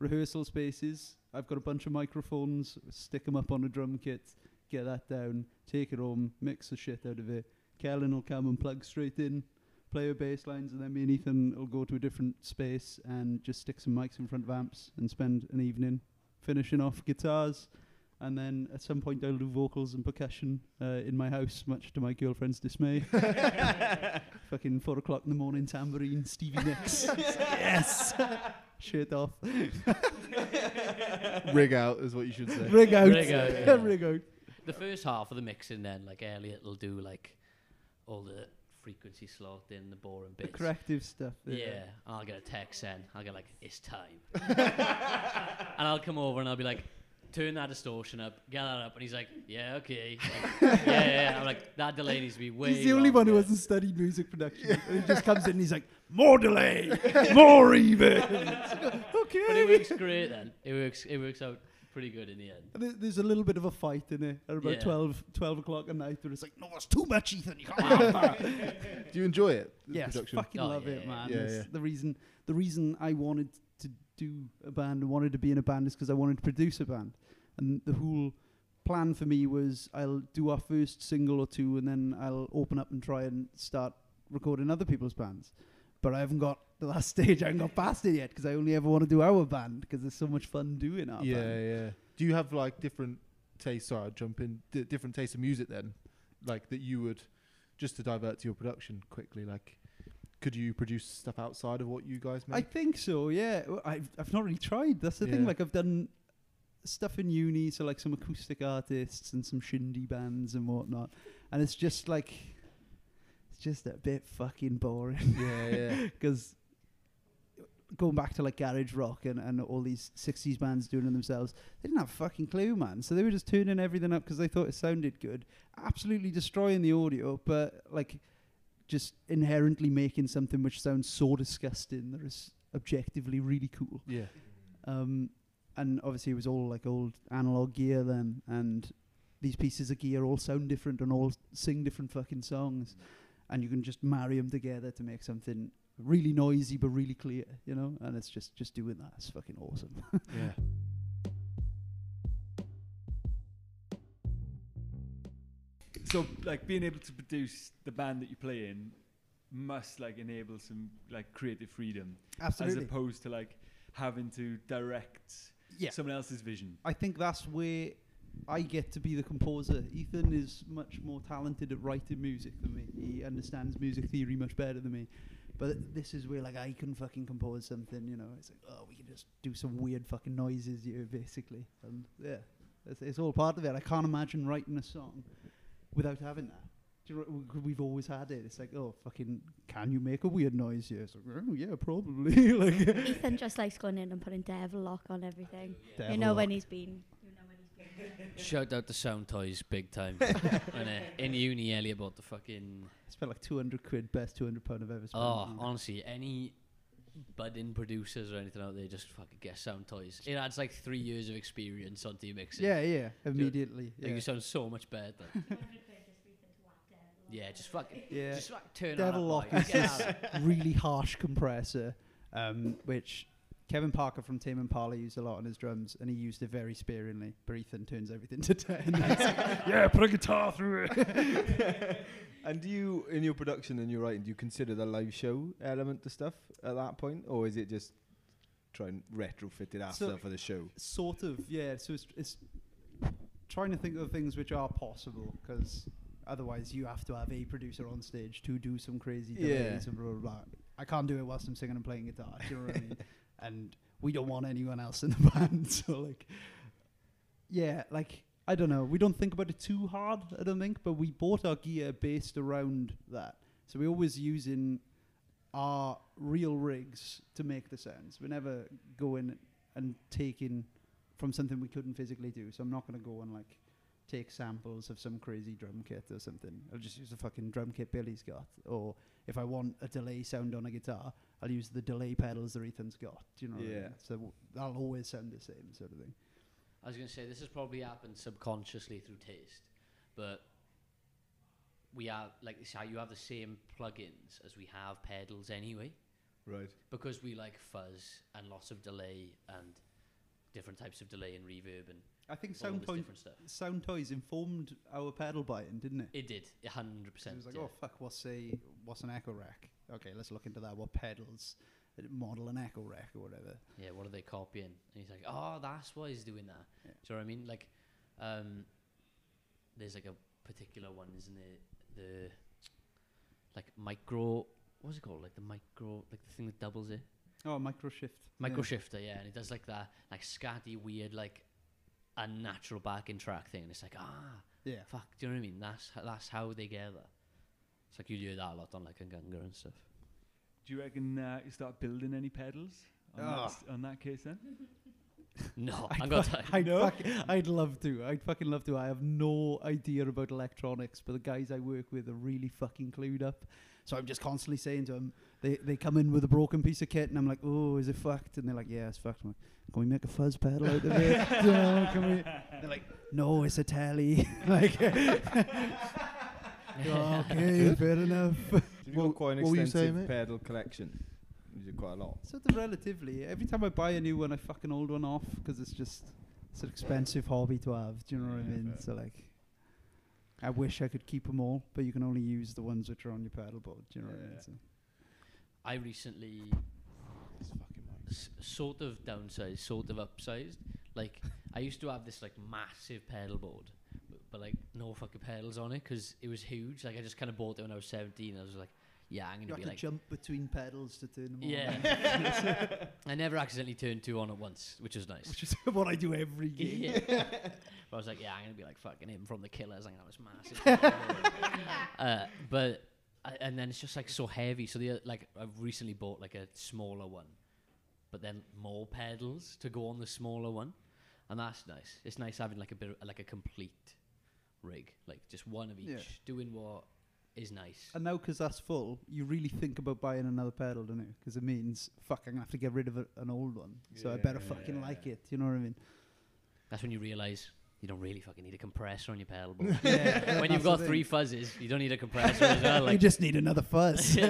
rehearsal spaces. I've got a bunch of microphones. Stick them up on a drum kit. Get that down. Take it home. Mix the shit out of it. Kellen will come and plug straight in. Play our bass lines, and then me and Ethan will go to a different space and just stick some mics in front of amps and spend an evening finishing off guitars. And then at some point I'll do vocals and percussion uh, in my house, much to my girlfriend's dismay. Fucking four o'clock in the morning, tambourine, Stevie Nicks. yes. Shirt off. Rig out is what you should say. Rig out. Rig out, yeah. Rig out. the first half of the mixing, then like Elliot will do like all the frequency slot in the boring The bits. corrective stuff. Yeah. and I'll get a text then. I'll get like, it's time. and I'll come over and I'll be like, turn that distortion up, get that up. And he's like, yeah, okay. Like, yeah, yeah, yeah. I'm like, that delay needs to be way He's the only one who hasn't studied music production. And he just comes in and he's like, more delay, more even. okay. But it works great then. It works, it works out pretty good in the end. And There's a little bit of a fight in it at about Yeah. 12, 12 o'clock at night where it's like, no, it's too much, Ethan. You can't have that. Do you enjoy it? the yes, production? fucking Oh, love yeah, it, yeah, man. yeah. It's Yeah, yeah. The reason, the reason I wanted to do a band and wanted to be in a band is because I wanted to produce a band. And the whole plan for me was I'll do our first single or two and then I'll open up and try and start recording other people's bands. But I haven't got the last stage. I haven't got past it yet because I only ever want to do our band because there's so much fun doing our yeah, band. yeah. Yeah. Do you have like different tastes? Sorry, I'll jump in. D- different tastes of music then, like that you would just to divert to your production quickly. Like, could you produce stuff outside of what you guys make? I think so. Yeah, Well, I've I've not really tried. That's the thing. Like I've done stuff in uni, so like some acoustic artists and some shindy bands and whatnot, and it's just like it's just a bit fucking boring. Yeah, yeah. because going back to like garage rock and, and all these 60s bands doing it themselves they didn't have a fucking clue man. So they were just tuning everything up because they thought it sounded good. Absolutely destroying the audio but like just inherently making something which sounds so disgusting that is objectively really cool. Yeah. um, and obviously it was all like old analog gear then and these pieces of gear all sound different and all sing different fucking songs. And you can just marry them together to make something really noisy but really clear you know and it's just just doing that it's fucking awesome Yeah. So, like, being able to produce the band that you play in must like enable some like creative freedom, as opposed to like having to direct yeah someone else's vision. I think that's where I get to be the composer. Ethan is much more talented at writing music than me. He understands music theory much better than me. But this is where like I can fucking compose something, you know. It's like, oh, we can just do some weird fucking noises here, basically. And yeah, it's, it's all part of it. I can't imagine writing a song without having that. Do you know, we've always had it. It's like, oh, fucking, can you make a weird noise here? It's like, oh, yeah, probably. like, Ethan just likes going in and putting Devil-Loc on everything. you know lock. You know when he's been. Shout out to Soundtoys, big time. and uh, in uni, Ellie bought the fucking. I spent like 200 quid, best 200 pound I've ever spent. Oh, honestly, any budding producers or anything out there, just fucking get Soundtoys. It adds like three years of experience onto your mixing. Yeah, yeah, immediately. Like Yeah. you sound so much better. yeah, just fucking. Yeah. Just like turn Devil on Lock that is boy. This really harsh compressor, um, which Kevin Parker from Tame Impala used a lot on his drums, and he used it very sparingly. But Ethan turns everything to ten. Yeah, put a guitar through it. And do you, in your production and your writing, do you consider the live show element to stuff at that point, or is it just try and retrofit it after So- for the show? sort of, yeah. So it's, it's trying to think of things which are possible, because otherwise you have to have a producer on stage to do some crazy Yeah. delays and blah blah blah. I can't do it whilst I'm singing and playing guitar. Do you know what I mean? And we don't want anyone else in the band, so like, yeah, like I don't know. We don't think about it too hard, I don't think, but we bought our gear based around that. So we're always using our real rigs to make the sounds. We're never going and taking from something we couldn't physically do. So I'm not going to go and like take samples of some crazy drum kit or something. I'll just use the fucking drum kit Billy's got. Or if I want a delay sound on a guitar, I'll use the delay pedals that Ethan's got. Do you know what I Yeah. mean? So w- that'll always sound the same sort of thing. I was gonna say this has probably happened subconsciously through taste, but we have like it's how you have the same plugins as we have pedals anyway, Right. because we like fuzz and lots of delay and different types of delay and reverb and I think all Sound, this Toy- different stuff. Soundtoys informed our pedal buying, didn't it? It did, a hundred percent. it was like, yeah. oh fuck, what's a what's an Echorec? Okay, let's look into that. What pedals model an Echorec or whatever? Yeah, what are they copying? And he's like, oh, that's why he's doing that. Yeah. Do you know what I mean? Like, um, there's like a particular one, isn't it? The like micro, what's it called? Like the micro, like the thing that doubles it. Oh, MicroShift. Micro shifter, yeah, and it does like that, like scatty, weird, like unnatural backing track thing. And it's like, ah, Yeah. fuck. Do you know what I mean? That's that's how they get gather. It's like you do that a lot on like a Gunga and stuff. Do you reckon uh, you start building any pedals on, that, Ah. s- on that case then? No, I'd, I'm gonna fu- tell I'd, No? fuck- I'd love to. I'd fucking love to. I have no idea about electronics, but the guys I work with are really fucking clued up. So I'm just constantly saying to them, they, they come in with a broken piece of kit, and I'm like, oh, is it fucked? And they're like, yeah, it's fucked. I'm like, can we make a fuzz pedal out of it? You know, can we? They're like, no, it's a telly. like, okay, fair enough. So you've What- got quite an what you extensive saying, mate? pedal collection. You do quite a lot. Sort of relatively. Every time I buy a new one, I fuck an old one off because it's just it's an expensive hobby to have. Do you know what I mean? fair. So like, I wish I could keep them all, but you can only use the ones which are on your pedal board. Do you know what I mean? Yeah. So I recently This fucking mic. s- sort of downsized, sort of upsized. Like I used to have this like massive pedal board, but, but like no fucking pedals on it because it was huge. Like I just kind of bought it when I was seventeen. I was like, yeah, I'm You gonna have be to like, jump between pedals to turn them on. yeah. I never accidentally turned two on at once, which is nice. Which is what I do every game. Yeah. but I was like, yeah, I'm gonna be like fucking him from the Killers. I'm gonna have this massive. uh, but I, and then it's just like so heavy. So the uh, like I've recently bought like a smaller one, but then more pedals to go on the smaller one, and that's nice. It's nice having like a bit of, like a complete rig, like just one of each, Yeah. doing what is nice. And now 'cause that's full, you really think about buying another pedal, don't you? Because it means, fuck, I'm going to have to get rid of a, an old one. So I better Yeah. fucking like it. You know what I mean? That's when you realise. You don't really fucking need a compressor on your pedal board. Yeah. when you've got three fuzzes, you don't need a compressor as well. you Like, just need another fuzz. you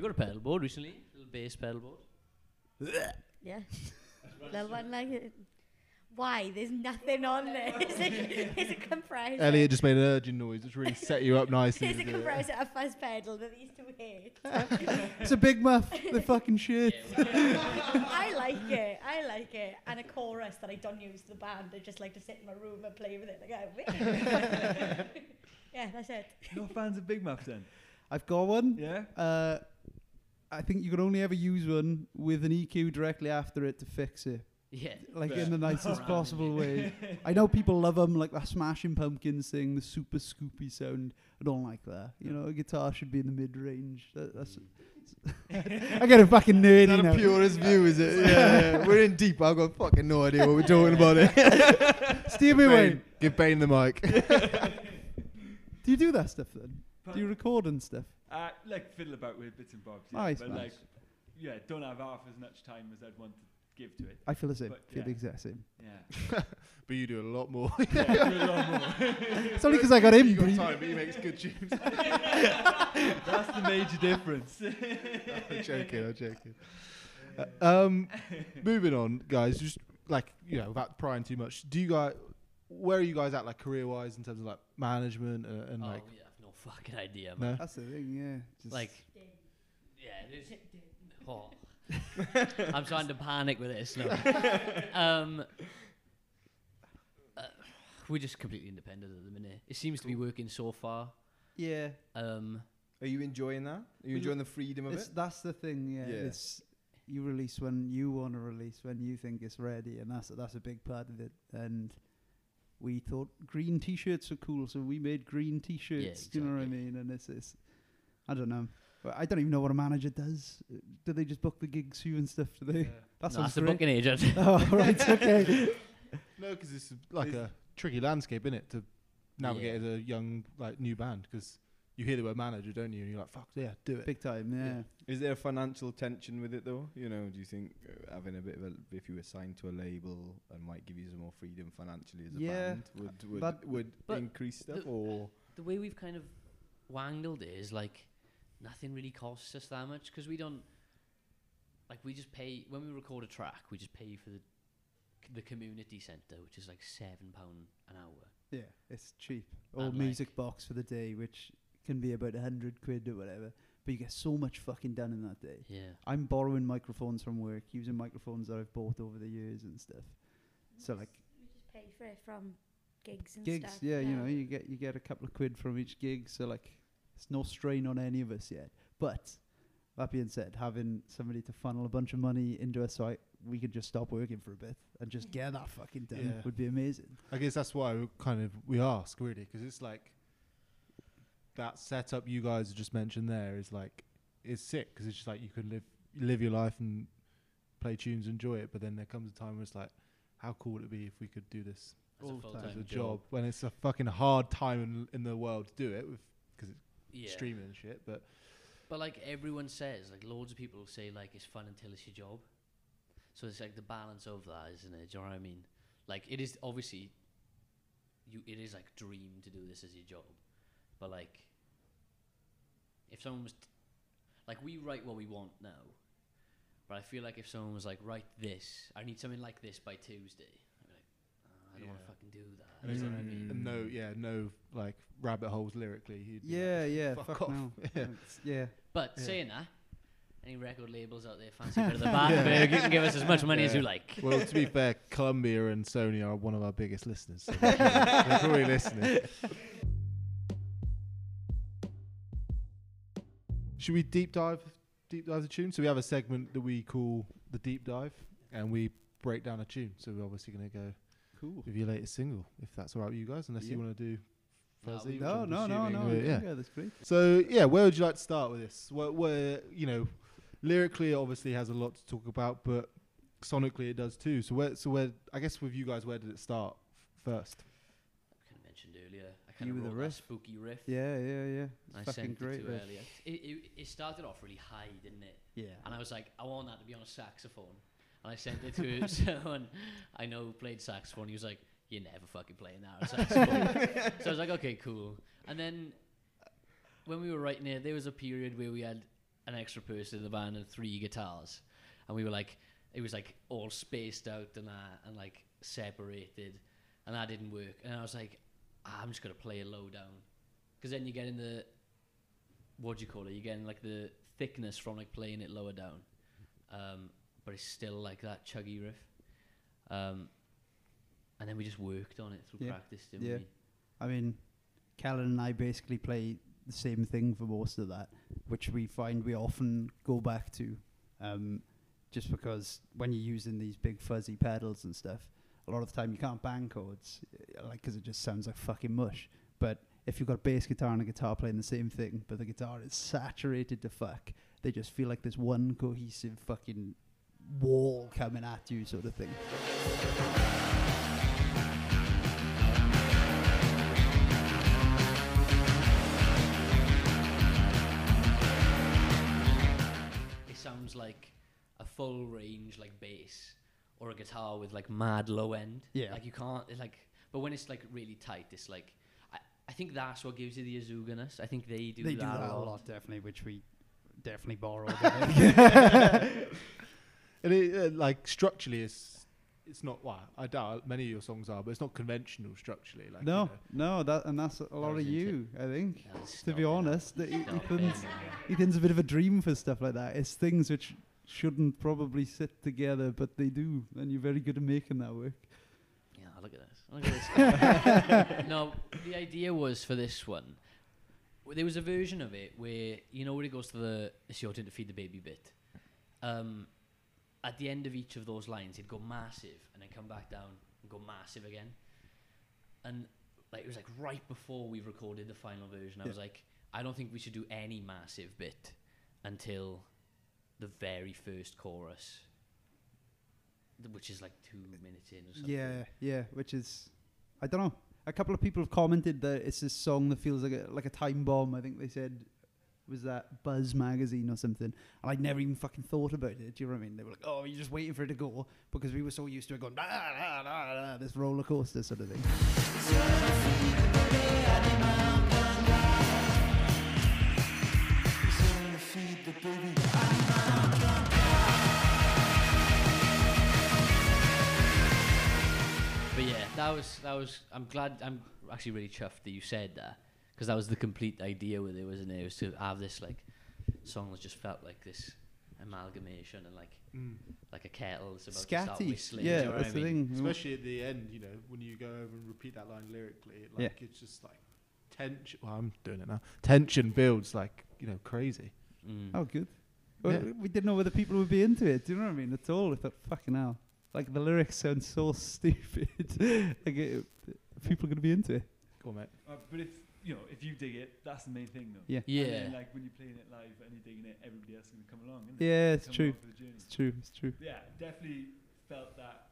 got a pedal board recently? little bass pedal board? Yeah. Little one like it. Why? There's nothing on there. It's a, it's a compressor. Elliot just made an urgent noise, which really set you up nicely. It's a to do it. compressor, a fuzz pedal that these to hate. it's a big muff. The fucking shit. I like it. I like it. And a chorus that I don't use to the band. I just like to sit in my room and play with it. Like, oh, yeah, that's it. No fans of Big Muffs then? I've got one. Yeah? Uh, I think you can only ever use one with an EQ directly after it to fix it. Yeah. Like Fair. in the nicest possible way. I know people love them, like that Smashing Pumpkins thing, the super scoopy sound. I don't like that. You know, a guitar should be in the mid range. That, that's. I get a fucking nerdy Is that now. a purist view, is it? Yeah, yeah. We're in deep. I've got fucking no idea what we're talking about it. Steer me away. Give Bane the mic. Do you do that stuff then? Do you record and stuff? Uh, like fiddle about with bits and bobs. Yeah, Nice, but nice. like, yeah, don't have half as much time as I'd want to give to it. I feel the same. But, feel yeah. the exact same. Yeah. but you do a lot more. yeah do a lot more. It's only 'cause I got him. you got time, but he makes good tunes. That's the major difference. I'm joking. I'm joking. Uh, um, moving on, guys. Just like you know, without prying too much. Do you guys? Where are you guys at, like career-wise, in terms of like management uh, and oh, like? yeah, I've no fucking idea, No. man. That's the thing, yeah. Just Like, yeah, it is. Oh. I'm starting to panic with this. No. um, uh, we're just completely independent at the minute. It seems to be working so far. yeah. Um, Are you enjoying that? Are you Well, enjoying the freedom of It's, it? that's the thing, yeah. Yeah. It's you release when you want to release, when you think it's ready, and that's that's a big part of it. And we thought green T-shirts were cool, so we made green T-shirts. Do you know what I exactly. mean? And it's, it's I don't know. But I don't even know what a manager does. Uh, Do they just book the gigs for you and stuff? Do they? That no, that's the booking agent. oh, right, okay. No, because it's like a tricky landscape, isn't it, to navigate Yeah. as a young like new band? Because you hear the word manager, don't you? And you're like, fuck yeah, do it. Big time, yeah. Is there a financial tension with it though? You know, do you think uh, having a bit of a, if you were signed to a label and might give you some more freedom financially as a Yeah, band, would would, that- would But increase stuff the- or? the way we've kind of wangled it is like nothing really costs us that much because we don't like we just pay when we record a track we just pay for the the community centre which is like seven pound an hour Yeah, it's cheap. Or And, music like- box for the day, which can be about a hundred quid or whatever. But you get so much fucking done in that day. yeah I'm borrowing microphones from work, using microphones that I've bought over the years and stuff. So like We just pay for it from gigs and gigs, stuff. yeah, you know, you get you get a couple of quid from each gig. So like, it's no strain on any of us yet. But that being said, having somebody to funnel a bunch of money into us, so I, we could just stop working for a bit and just get that fucking done Yeah. would be amazing. I guess that's why we kind of we ask really, because it's like that setup you guys just mentioned there is like it's sick because it's just like you can live live your life and play tunes, enjoy it, but then there comes a time where it's like, how cool would it be if we could do this as a All the time. as a job when it's a fucking hard time in, in the world to do it with because it's yeah. streaming and shit. But but like everyone says like loads of people say like it's fun until it's your job. So it's like the balance of that isn't it? Do you know what I mean? Like it is obviously you it is like dream to do this as your job. But like if someone was t- like we write what we want now. But I feel like if someone was like write this. I need something like this by Tuesday I'd be like "Oh, I don't want to fucking do that and, you know what I mean and no, yeah, no like rabbit holes lyrically. He'd be like, Yeah, yeah, fuck fuck, off. no. Yeah. It's- yeah. But Yeah. saying that, any record labels out there fancy a bit of the Battenberg, you can give us as much money as you Yeah. like. Well, to be fair, Columbia and Sony are one of our biggest listeners. So they're probably- they're probably listening. should we deep dive deep dive the tune? So we have a segment that we call the deep dive, and we break down a tune. So we're obviously going to go Cool. with your latest single, if that's all right with you guys, unless you want to do. No, No, no, no, no. Yeah. Yeah. that's great. So yeah, where would you like to start with this? Where, where you know, lyrically, it obviously has a lot to talk about, but sonically it does too. So where, so where, I guess with you guys, where did it start f- first? I kind of mentioned earlier. I kind You of with the wrote that riff. spooky riff. Yeah, yeah, yeah. I fucking sent great. it to riff. Elliot. It, it, it started off really high, didn't it? Yeah. And I was like, I want that to be on a saxophone. And I sent it to someone I know who played saxophone. He was like, You're never fucking playing that on saxophone. so I was like, Okay, cool. And then when we were writing it, there was a period where we had an extra person in the band and three guitars. And we were like, it was like all spaced out and that, and like separated. And that didn't work. And I was like, ah, I'm just going to play it low down. Because then you get in the, what do you call it? You get in like the thickness from like playing it lower down. Um, but it's still like that chuggy riff. Um, and then we just worked on it through Yeah. practice, didn't Yeah. we? I mean, Callan and I basically play the same thing for most of that, which we find we often go back to, um, just because when you're using these big fuzzy pedals and stuff, a lot of the time you can't bang chords, uh, like 'cause it just sounds like fucking mush. But if you've got a bass guitar and a guitar playing the same thing, but the guitar is saturated to fuck, they just feel like there's one cohesive fucking wall coming at you, sort of thing. it sounds like a full range like bass or a guitar with like mad low end. Yeah. Like you can't it's like but when it's like really tight it's like I, I think that's what gives you the azooganess. I think they do they that, do that a lot, definitely, which we definitely borrowed. And it, uh, like structurally, it's it's not. Well, I doubt many of your songs are, but it's not conventional structurally. Like no, you know. no, that and that's a lot of was into- you, I think. Yeah, To be honest, that Ethan's. Ethan's a bit of a dream for stuff like that. It's things which shouldn't probably sit together, but they do, and you're very good at making that work. Yeah, look at this. Look at this. no, the idea was for this one. There was a version of it where you know where it goes to the it's your turn to feed the baby bit. Um, at the end of each of those lines, it'd go massive and then come back down and go massive again. And like it was like right before we recorded the final version, I Yeah. was like, I don't think we should do any massive bit until the very first chorus, which is like two minutes in or something. Yeah, yeah, which is, I don't know. A couple of people have commented that it's this song that feels like a like a time bomb. I think they said was that Buzz magazine or something, and I'd never even fucking thought about it. Do you know what I mean? They were like, "Oh, you're just waiting for it to go," because we were so used to it going, "Blah, blah, blah, blah," this roller coaster sort of thing. But yeah, that was that was. I'm glad. I'm actually really chuffed that you said that because that was the complete idea with it, wasn't it? It was to have this like song that just felt like this amalgamation and like Mm. like a kettle that's about to start Scatty, whistling. yeah, you know what I that's the thing. Especially at the end, you know, when you go over and repeat that line lyrically, it, Yeah. like it's just like tension. Well, I'm doing it now. Tension builds like you know crazy. Mm. Oh, good. Well, Yeah. We didn't know whether people would be into it. Do you know what I mean? At all. We thought, fucking hell. Like, the lyrics sound so stupid. like, it, people are going to be into it. Go on, mate. Uh, but if you know, if you dig it, that's the main thing, though. Yeah. Yeah. And then, like when you're playing it live and you're digging it, everybody else is gonna come along. Isn't Yeah, it's true. for the journey. It's true. It's true. Yeah, definitely felt that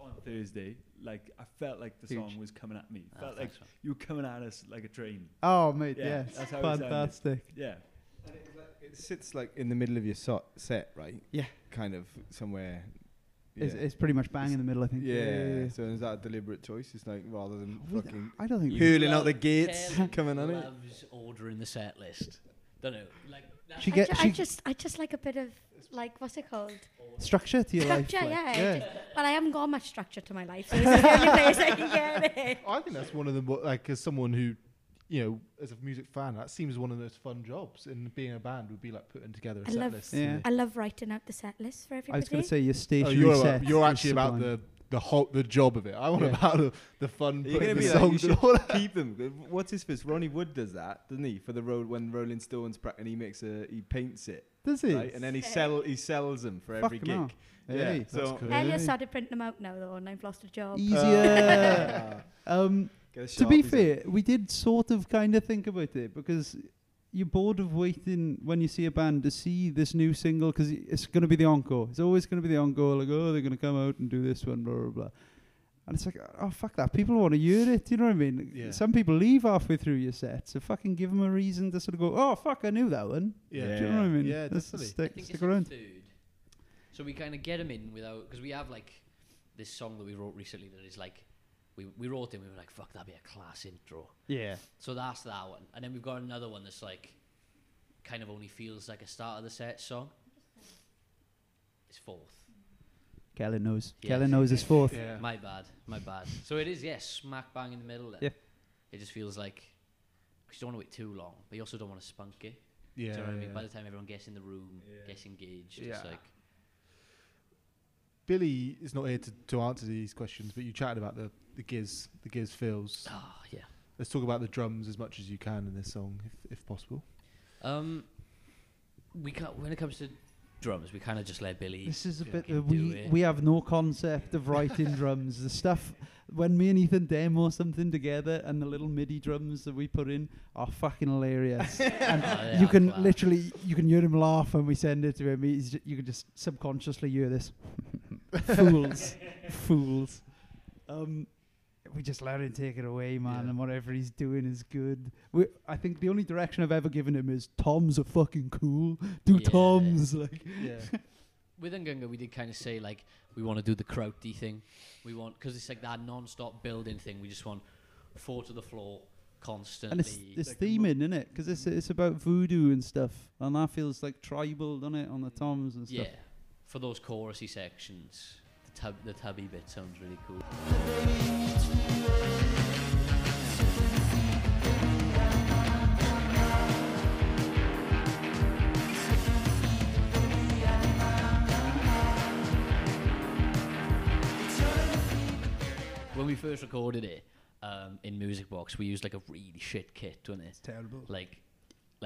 on Thursday. Like I felt like the Huge. song was coming at me. Ah, felt like thanks, you were coming at us like a train. Oh, mate, Yeah, yes. that's how it sounded. Fantastic. Yeah. And it sits like in the middle of your so- set, right? Yeah. Kind of somewhere. It's, yeah. it's pretty much bang in the middle, I think. yeah. So is that a deliberate choice? It's like rather than We- fucking I don't think we hurling out the gates, coming on it. loves ordering the set list. Don't know, like She I, get ju- I just, I just like a bit of like, what's it called? structure to your life. Structure, like, yeah. just- well, I haven't got much structure to my life, so this is the only place I can get it. I think that's one of the mo- like as someone who, you know, as a music fan, that seems one of those fun jobs. And being a band would be like putting together a I set love- list. Yeah. I love writing out the set list for everybody. I was going to say your Oh, you're, set. you're actually about the the whole the job of it. I want Yeah. about the, the fun You're putting gonna the be like, you should keep them. What's his face? Ronnie Wood does that, doesn't he? For the road when Rolling Stones pra- and he makes a he paints it, Does he? right? And then he sell he sells them for every gig. hell. Yeah, Hey, so that's cool. Elliot Really? started printing them out now though, and I've lost a job. Easier. um, Get a to be Sharpies out. fair, we did sort of kind of think about it because you're bored of waiting when you see a band to see this new single because it's going to be the encore. It's always going to be the encore. Like, oh, they're going to come out and do this one, blah blah blah. And it's like, oh fuck that! People want to hear it. You know what I mean? Yeah. Some people leave halfway through your set, so fucking give them a reason to sort of go, oh fuck, I knew that one. Yeah. Do you know what I mean? Yeah, Let's definitely. I Stick, think stick it's around. third. So we kind of get them in without because we have like this song that we wrote recently that is like we we wrote it. and We were like, fuck, that'd be a class intro. Yeah. So that's that one, and then we've got another one that's like kind of only feels like a start of the set song. It's fourth. Kellen knows. Yeah. Kellen knows his fourth. Yeah. My bad, my bad. So it is, yes, smack bang in the middle. Then. Yeah. It just feels like 'cause you don't want to wait too long, but you also don't want to spunk it. Yeah. Do Yeah. you know what I mean? By the time everyone gets in the room, Yeah. gets engaged, Yeah. it's like Billy is not here to, to answer these questions, but you chatted about the the giz the giz fills. ah, yeah. Let's talk about the drums as much as you can in this song, if if possible. Um, we can't, when it comes to drums, we kind of just let Billy. This is a bit. Uh, we it. we have no concept of writing drums. The stuff when me and Ethan demo something together, and the little MIDI drums that we put in are fucking hilarious. and Oh, they you can class. literally you can hear him laugh when we send it to him. He's ju- you can just subconsciously hear this. fools, fools. Um, we just let him take it away, man, Yeah. and whatever he's doing is good. We, I think the only direction I've ever given him is Tom's are fucking cool. Do Yeah. Toms like. Yeah. With Ngunga, we did kind of say like we want to do the Krauty thing. We want because it's like that non-stop building thing. We just want four to the floor constantly. And it's it's Like the theming, isn't it? Because it's it's about voodoo and stuff, and that feels like tribal, doesn't it, on the toms and stuff. yeah, for those chorusy sections, the tubby bit sounds really cool. When we first recorded it um, in Music Box, we used like a really shit kit, wasn't it? It's terrible. Like,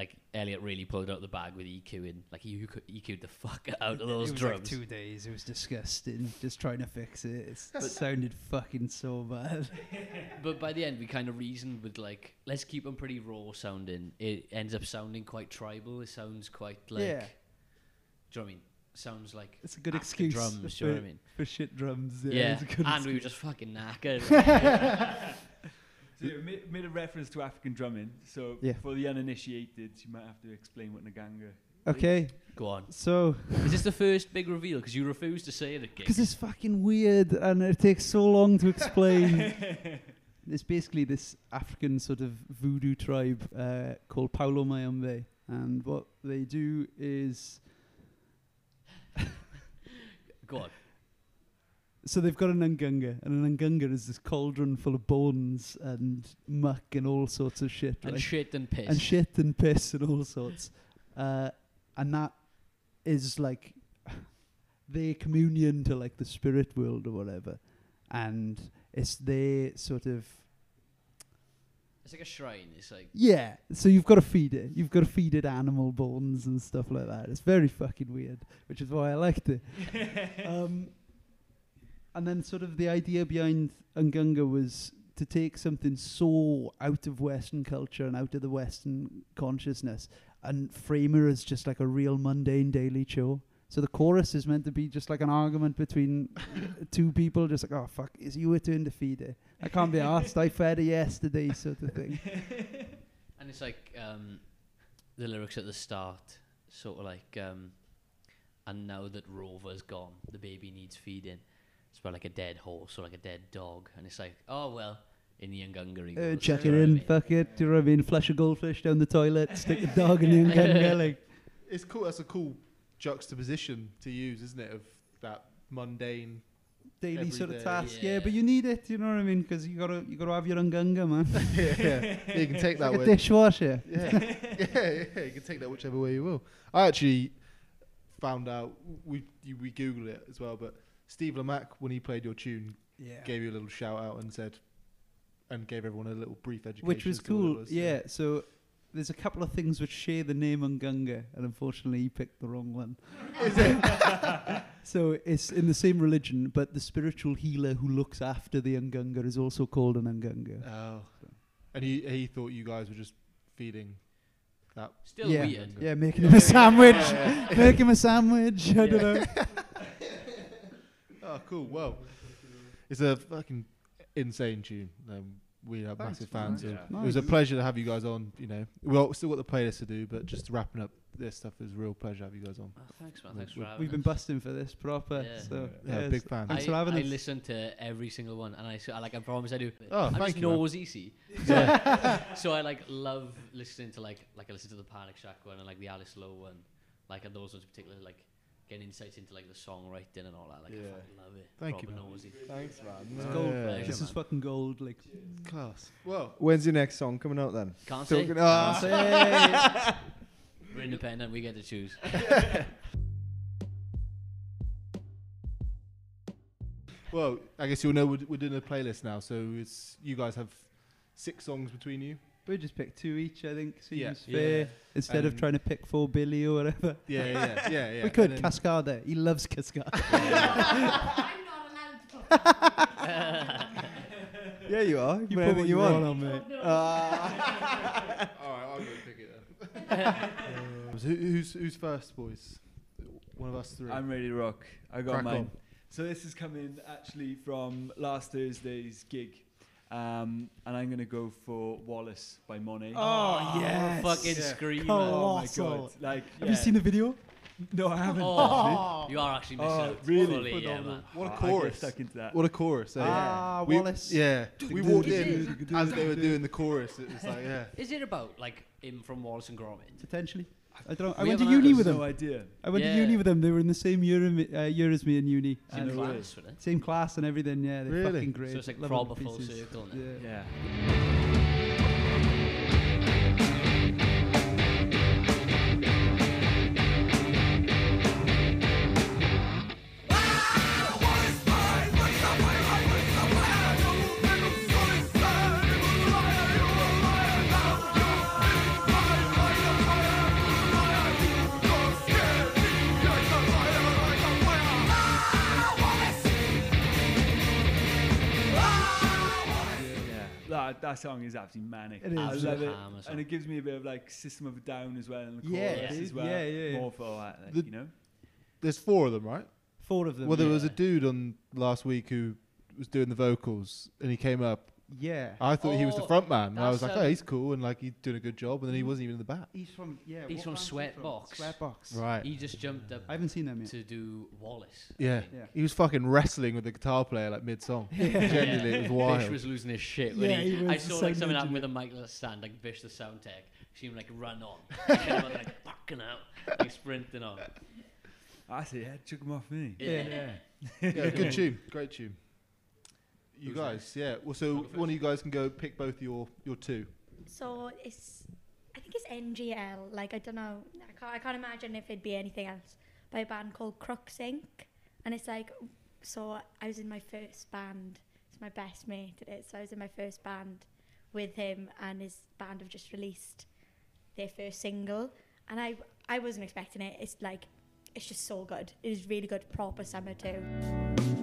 like Elliot really pulled out the bag with EQ EQing. Like he EQ- EQ'd the fuck out of those it was drums. like two days. It was disgusting. Just trying to fix it. It's, it sounded fucking so bad. But by the end, we kind of reasoned with like, let's keep them pretty raw sounding. It ends up sounding quite tribal. It sounds quite like, Yeah. do you know what I mean? Sounds like It's a good excuse drums. for, Do you know what I mean? for shit drums. Yeah, Yeah, it's a good and we were just fucking knackered. So you made, made a reference to African drumming. So Yeah. for the uninitiated, you might have to explain what Ngunga. okay. Go on. So, Is this the first big reveal? Because you refused to say it at because it's fucking weird and it takes so long to explain. It's basically this African sort of voodoo tribe uh, called Palo Mayombe, and what they do is Go on. So they've got an Ngunga, and an Ngunga is this cauldron full of bones and muck and all sorts of shit, And right? shit and piss. and shit and piss and all sorts, uh, and that is like their communion to like the spirit world or whatever, and it's their sort of It's like a shrine. It's like Yeah, so you've got to feed it. You've got to feed it animal bones and stuff like that. It's very fucking weird, which is why I liked it. um, and then sort of the idea behind Ngunga was to take something so out of Western culture and out of the Western consciousness and frame it as just like a real mundane daily chore. So the chorus is meant to be just like an argument between two people, just like, oh fuck, it's your turn to feed it. I can't be asked. I fed it yesterday, sort of thing. And it's like um, the lyrics at the start, sort of like, um, and now that Rover's gone, the baby needs feeding. It's about like a dead horse or like a dead dog, and it's like, oh well, in the Ngunga he Uh, goes, chuck it you know what I in, fuck it. Do you know what I mean? Flush a goldfish down the toilet, stick the dog in the Ngunga, like. It's cool. That's a cool juxtaposition to use, isn't it? Of that mundane. daily Every sort of day. task. Yeah. Yeah. but you need it. You know what I mean? Because you gotta you gotta have your Ngunga, man. yeah, yeah. You can take that like a dishwasher. yeah, yeah, yeah. You can take that whichever way you will. I actually found out we we googled it as well, but Steve Lamacq, when he played your tune, Yeah. gave you a little shout out and said, and gave everyone a little brief education. Which was as to what it cool. was, yeah. So there's a couple of things which share the name Ungunga, and unfortunately, he picked the wrong one. Is it? So it's in the same religion, but the spiritual healer who looks after the Ungunga is also called an Ungunga. Oh. And he he thought you guys were just feeding that. Still yeah. weird. Yeah, making him a sandwich. Make him a sandwich. I don't know. Oh, cool. Well, it's a fucking insane tune. Um, we are Thanks, massive man. fans. Yeah. Of. It was a Nice. pleasure to have you guys on. You know, we all still got the playlist to do, but just wrapping up this stuff is a real pleasure to have you guys on. Oh, thanks, man. We- Thanks for we- having We've been us. busting for this proper. Yeah. So Yeah, yeah, big fan. Thanks I, for having I us. listen to every single one, and I so, like I promise I do. Oh, I'm thank just you, man. nosy, see. So, so I like love listening to like like I listen to the Panic Shack one and like the Alice Low one, like and those ones particularly like getting insights into like the songwriting and all that. Like Yeah. I fucking love it. Thank you, Proper man. nosy. Thanks, man. It's gold. yeah. Pleasure, This is man. fucking gold. Like Class. Well, When's your next song coming out then? Can't say. Talking- ah. Can't say. We're independent. We get to choose. well, I guess you'll know we're, we're doing a playlist now, so it's you guys have six songs between you. We just pick two each. I think seems Yeah. fair. Yeah. Instead of trying to pick four Billy or whatever. Yeah, yeah, yeah, yeah. we could Cascada. He loves Cascada. I'm not allowed to talk. Yeah, you are. you put put what you you want. want on, mate. Ah. All right, I'll go pick it then. So who's who's first, boys? One of us three. I'm ready to rock. I got Crack mine. on. So this is coming actually from last Thursday's gig. Um, and I'm gonna go for Wallace by Monet. Oh, yes. Fucking Yeah. scream. Come Oh my Colossal. god! Like, Have you yeah. seen the video? No, I haven't. Oh, you are actually missing Oh, out. really? Fully, yeah, man. What a I- I chorus. get stuck into that. What a chorus. eh? Ah, We- Wallace. Yeah. We walked in as they were doing the chorus. It was like, yeah. Is it about like him from Wallace and Gromit? Potentially. I don't know. I We went to uni had with no them. idea. I went Yeah. to uni with them. They were in the same year, in, uh, year as me in uni. Same And class, really. same class and everything. Yeah, they're Really? fucking great. So it's like Love proper full circle now. Yeah. Yeah. That, that song is absolutely manic. It is. I love it, Hammer song. and it gives me a bit of like System of a Down as well, and the Yeah, chorus dude. as well. Yeah, yeah, yeah. More for that, like, The- you know. There's four of them, right? Four of them. Well, there was a yeah. dude on last week who was doing the vocals, and he came up. Yeah. I thought he was the Oh, front man. And I was that's, like, oh, um, he's cool, and like he's doing a good job, and then he wasn't even in the back. He's from yeah. He's what from band's he Sweatbox. Sweatbox. Right. He just jumped up I haven't seen them yet. to do Wallace. Yeah. Yeah. He was fucking wrestling with the guitar player like mid song. Genuinely, it was wild. Bish was losing his shit. When Yeah, he, he I was the saw like something happen with a mic stand, like Bish the sound tech. See him like run on. I see him, like fucking out, like sprinting on. I say, yeah, chuck him off me. Yeah. yeah, good tune. Great tune. You Who's guys, yeah. Well, so I'll go one of you guys can go pick both your your two. So it's, I think it's NGL. Like I don't know, I can't, I can't imagine if it'd be anything else. By a band called Crooks Inc. And it's like, so I was in my first band. It's my best mate. It is. So I was in my first band with him, and his band have just released their first single, and I I wasn't expecting it. It's like, it's just so good. It is really good, proper summer too.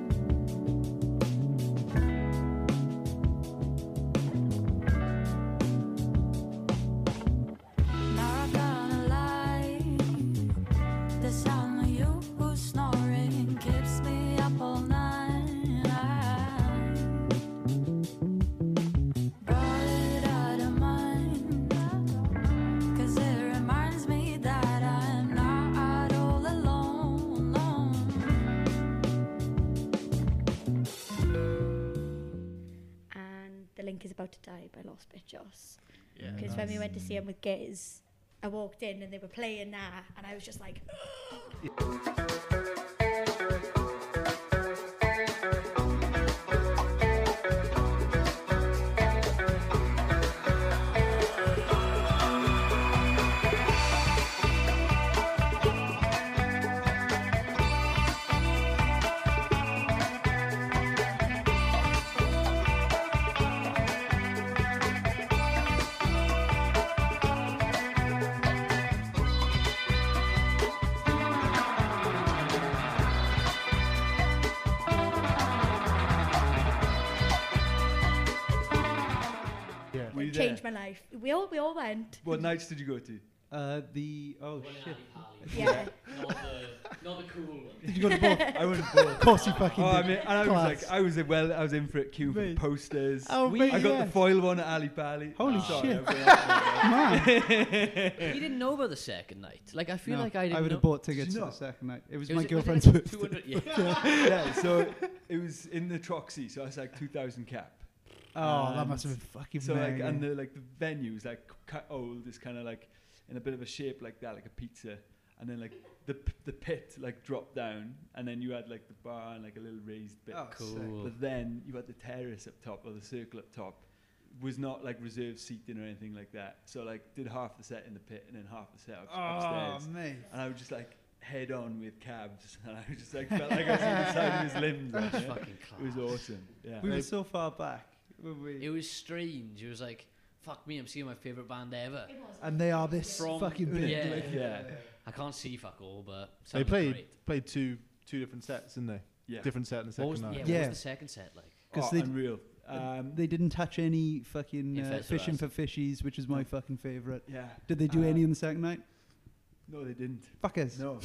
Die by Yeah. Because when we went to see him with Giz, I walked in and they were playing that, and I was just like, life. We all we all went. What nights did you go to? Uh, the oh One in shit! Yeah. not the not the cool one. Did you go to both? I went to both. of course you fucking Oh, I did. mean, and I was Class. like, I was in, well, I was in for it, queuing Mate. for posters. Oh, We- mate, I got yeah. the foil one at Ali Pali. Holy Sorry, shit. I've been out Man, You didn't know about the second night. Like I feel No, like I didn't. I would know. have bought Did you tickets for the not? second night. It was It my was- girlfriend's was it birthday. 200 yeah. yeah, so it was in the Troxy, so I was like 2,000 cap. Oh, that must have been fucking So like, mega. and the like the venue is like ki- old, it's kind of like in a bit of a shape like that, like a pizza, and then like the p- the pit like dropped down, and then you had like the bar and like a little raised bit. Oh, sick. Cool. But then you had the terrace up top or the circle up top. Was not like reserved seating or anything like that. So like did half the set in the pit and then half the set up, oh, upstairs. mate. And I was just like head on with cabs, and I was just like felt like I was on the side of his limbs. like, That's yeah. fucking class. It was awesome. Yeah. We were so far back. Weren't we? It was strange. It was like, fuck me, I'm seeing my favorite band ever. and they are this From- fucking big. yeah. Like, yeah. I can't see fuck all, but They sounded played great. played two two different sets, didn't they? Yeah. Different set in the What second was, yeah, night. what Yeah. was the second set like? 'Cause oh, they- unreal. Um, they didn't touch any fucking uh, Infested fishing rats. for fishies, which is my fucking favourite. yeah. Did they do Uh, any on the second night? No, they didn't. Fuckers. No,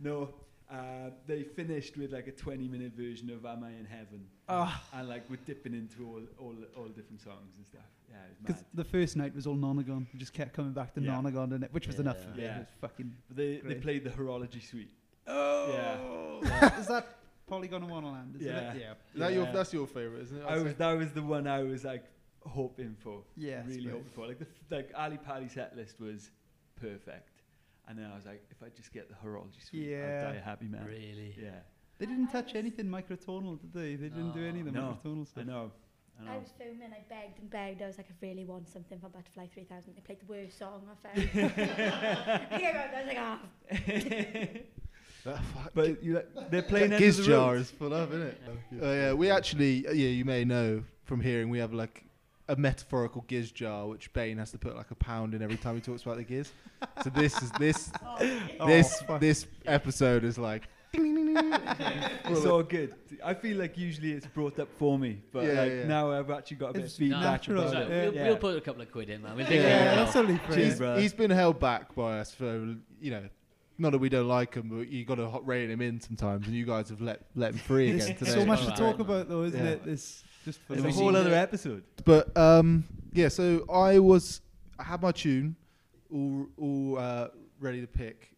no. Uh, they finished with like a 20 minute version of Am I in Heaven? Ah. And like we're dipping into all, all, all different songs and stuff. Yeah, it was Because the first night was all Nonagon. We just kept coming back to Yeah. Nonagon, didn't it? Which was enough for me. Yeah. It was fucking. But they, they played the Horology Suite. Oh! Yeah. is that Polygondwanaland? Is Yeah. it? Yeah. Is that your Yeah. that's your favorite, isn't it? I was, that was the one I was like hoping for. Yeah. really hoping for. Like the f- like Ali Pali set list was perfect. And then I was like, if I just get the Horology Suite, Yeah. I'll die a happy man. Really? Yeah, They didn't touch anything microtonal, did they? They didn't do any of the No. microtonal I know. I I was filming, I begged and begged. I was like, I really want something from Butterfly 3000. They played the worst song I found. I came out, I was like, ah. That fuck- But you, like, they're playing that End giz of the jar is full of, isn't it? Uh, yeah, we actually, uh, yeah, you may know from hearing, we have like a metaphorical giz jar, which Bane has to put like a pound in every time he talks about the giz. so this is this Oh, this fuck. this episode is like. It's all good. I feel like usually it's brought up for me, but Yeah, like yeah. now I've actually got a bit It's of feedback natural, about So it. we'll, Yeah. we'll put a couple of quid in, man. We'll Yeah, Yeah, that's only fair. Cheers, he's, he's been held back by us for you know not that we don't like him but you got to rein him in sometimes and you guys have let let him free again today so much to talk about, though, isn't Yeah. it? This just for It's a whole other the- episode. but um yeah so i was i had my tune all all uh, ready to pick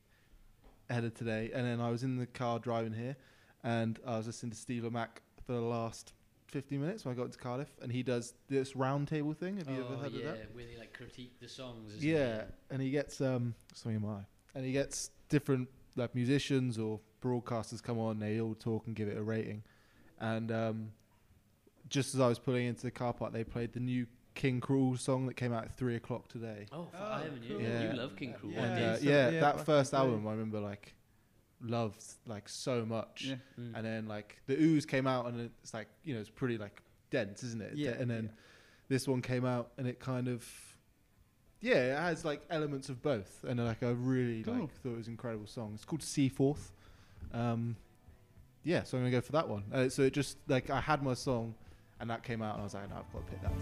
ahead of today and then i was in the car driving here and i was listening to Steve Lamacq for the last 15 minutes when i got into cardiff and he does this round table thing have you ever Oh, heard yeah, of that Yeah, where they like critique the songs. Yeah, it? and he gets um something in my eye. and he gets different like musicians or broadcasters come on. They all talk and give it a rating, and um, just as I was pulling into the car park, they played the new King Krule song that came out at three o'clock today. Oh, fuck, Oh, I haven't cool. you? Yeah. You love King Krule. Yeah, and did. uh, so- yeah, yeah, that first in the album I remember like loved like so much. Yeah. Mm. And then like the OOZ came out and it's like you know it's pretty like dense, isn't it? Yeah, And then yeah. this one came out and it kind of yeah, it has like elements of both, and like I really Cool. like thought it was an incredible song. It's called Seaforth. Um, yeah, so I'm gonna go for that one. Uh, so it just like I had my song, and that came out, and I was like, no, I've got to pick that.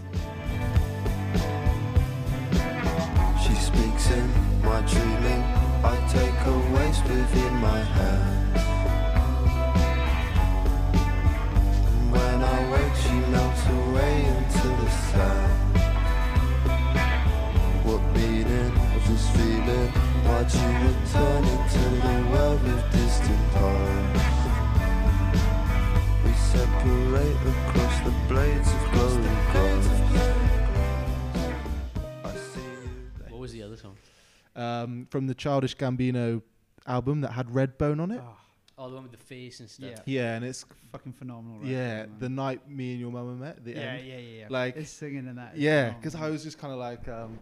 She speaks in my dreaming. I take a waist within my hand. And when I wake, she melts away into the sand. What meaning of this feeling? Why'd you return into the world of distant past? We separate across the blades of glowing grass. I see you. What was the other song? Um, from the Childish Gambino album that had Redbone on it. Ah, Oh, the one with the face and stuff. Yeah. Yeah, and it's fucking phenomenal. Right yeah, there, the night me and your mama met. The yeah, end. yeah, yeah, yeah. Like- his singing in that. Yeah, because I was just kind of like, um.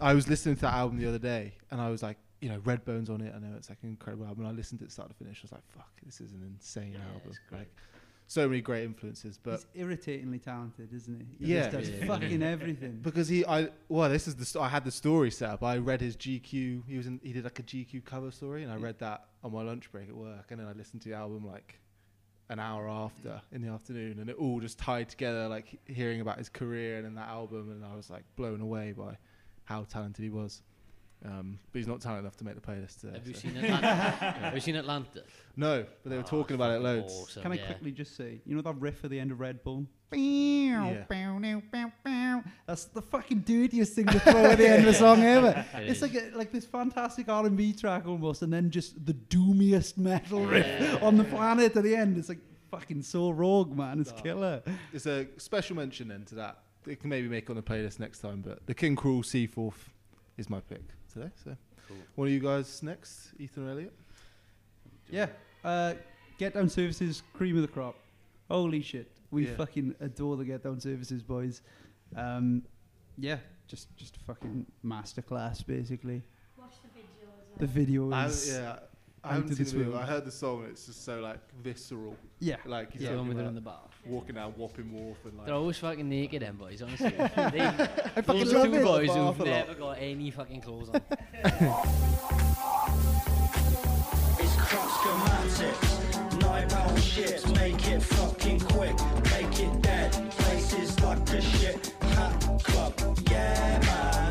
I was listening to that album the other day, and I was like, you know, Redbone's on it. I know it's like an incredible album. And I listened to it start to finish. I was like, fuck, this is an insane Yeah, album. it's great. Like, so many great influences, but he's irritatingly talented, isn't he? He Yeah. just does Yeah. fucking everything. because he, I, well, this is the, st- I had the story set up. I read his GQ. He was in, he did like a GQ cover story, and I read that on my lunch break at work, and then I listened to the album like an hour after in the afternoon, and it all just tied together. Like hearing about his career and then that album, and I was like blown away by how talented he was. Um, but he's not talented enough to make the playlist today. Have you seen Atlanta? Have you seen Atlanta? No, but they were Oh, talking about it loads. awesome, Can I yeah. quickly just say, you know that riff at the end of Red Bull? Yeah. That's the fucking dirtiest thing to throw at the end of a song ever. It It's is. like a, like this fantastic R and B track almost, and then just the doomiest metal riff Yeah. on the planet at the end. It's like fucking so rogue, man. It's Oh. killer. It's a special mention then to that. It can maybe make on the playlist next time, but the King Krule Seaforth is my pick today. So, Cool. one of you guys next, Ethan or Elliot? Yeah. Uh, Get Down Services, cream of the crop. Holy shit, we Yeah. fucking adore the Get Down Services boys. Um, yeah, just just fucking masterclass basically. Watch the video as The video I, yeah, I out haven't seen the video. I heard the song. and It's just so like visceral. yeah. Like he's Yeah, the one with it about in the bar. Walking down Wapping Wharf and like. They're always fucking naked, them boys. Honestly, they, I fucking those love two it. boys Bath a who've lot. never got any fucking clothes on. It's crop schematics, night round shit, make it fucking quick, make it dead. Places like a shit hat club, yeah man,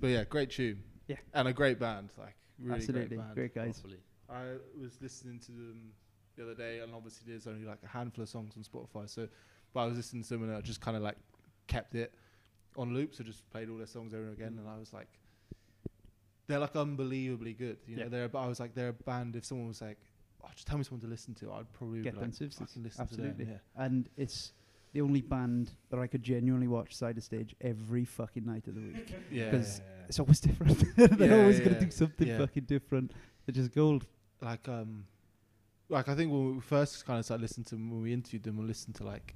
But yeah, great tune. Yeah. And a great band. Like really Absolutely, great band. great guys. Properly. I was listening to them the other day, and obviously there's only like a handful of songs on Spotify. So, but I was listening to them, and I just kind of like kept it on loop. So just played all their songs over and again, mm. and I was like, they're like unbelievably good. You know, Yeah. they're. I was like, they're a band. If someone was like, oh, just tell me someone to listen to, I'd probably Get be Down like, Services. fucking listen Absolutely. to them. And it's the only band that I could genuinely watch side of stage every fucking night of the week. Yeah. Yeah. 'Cause It's always different. They're Yeah, always yeah, gonna yeah. do something Yeah. fucking different. They're just gold. like um like I think when we first kind of started listening to them when we interviewed them we listened to like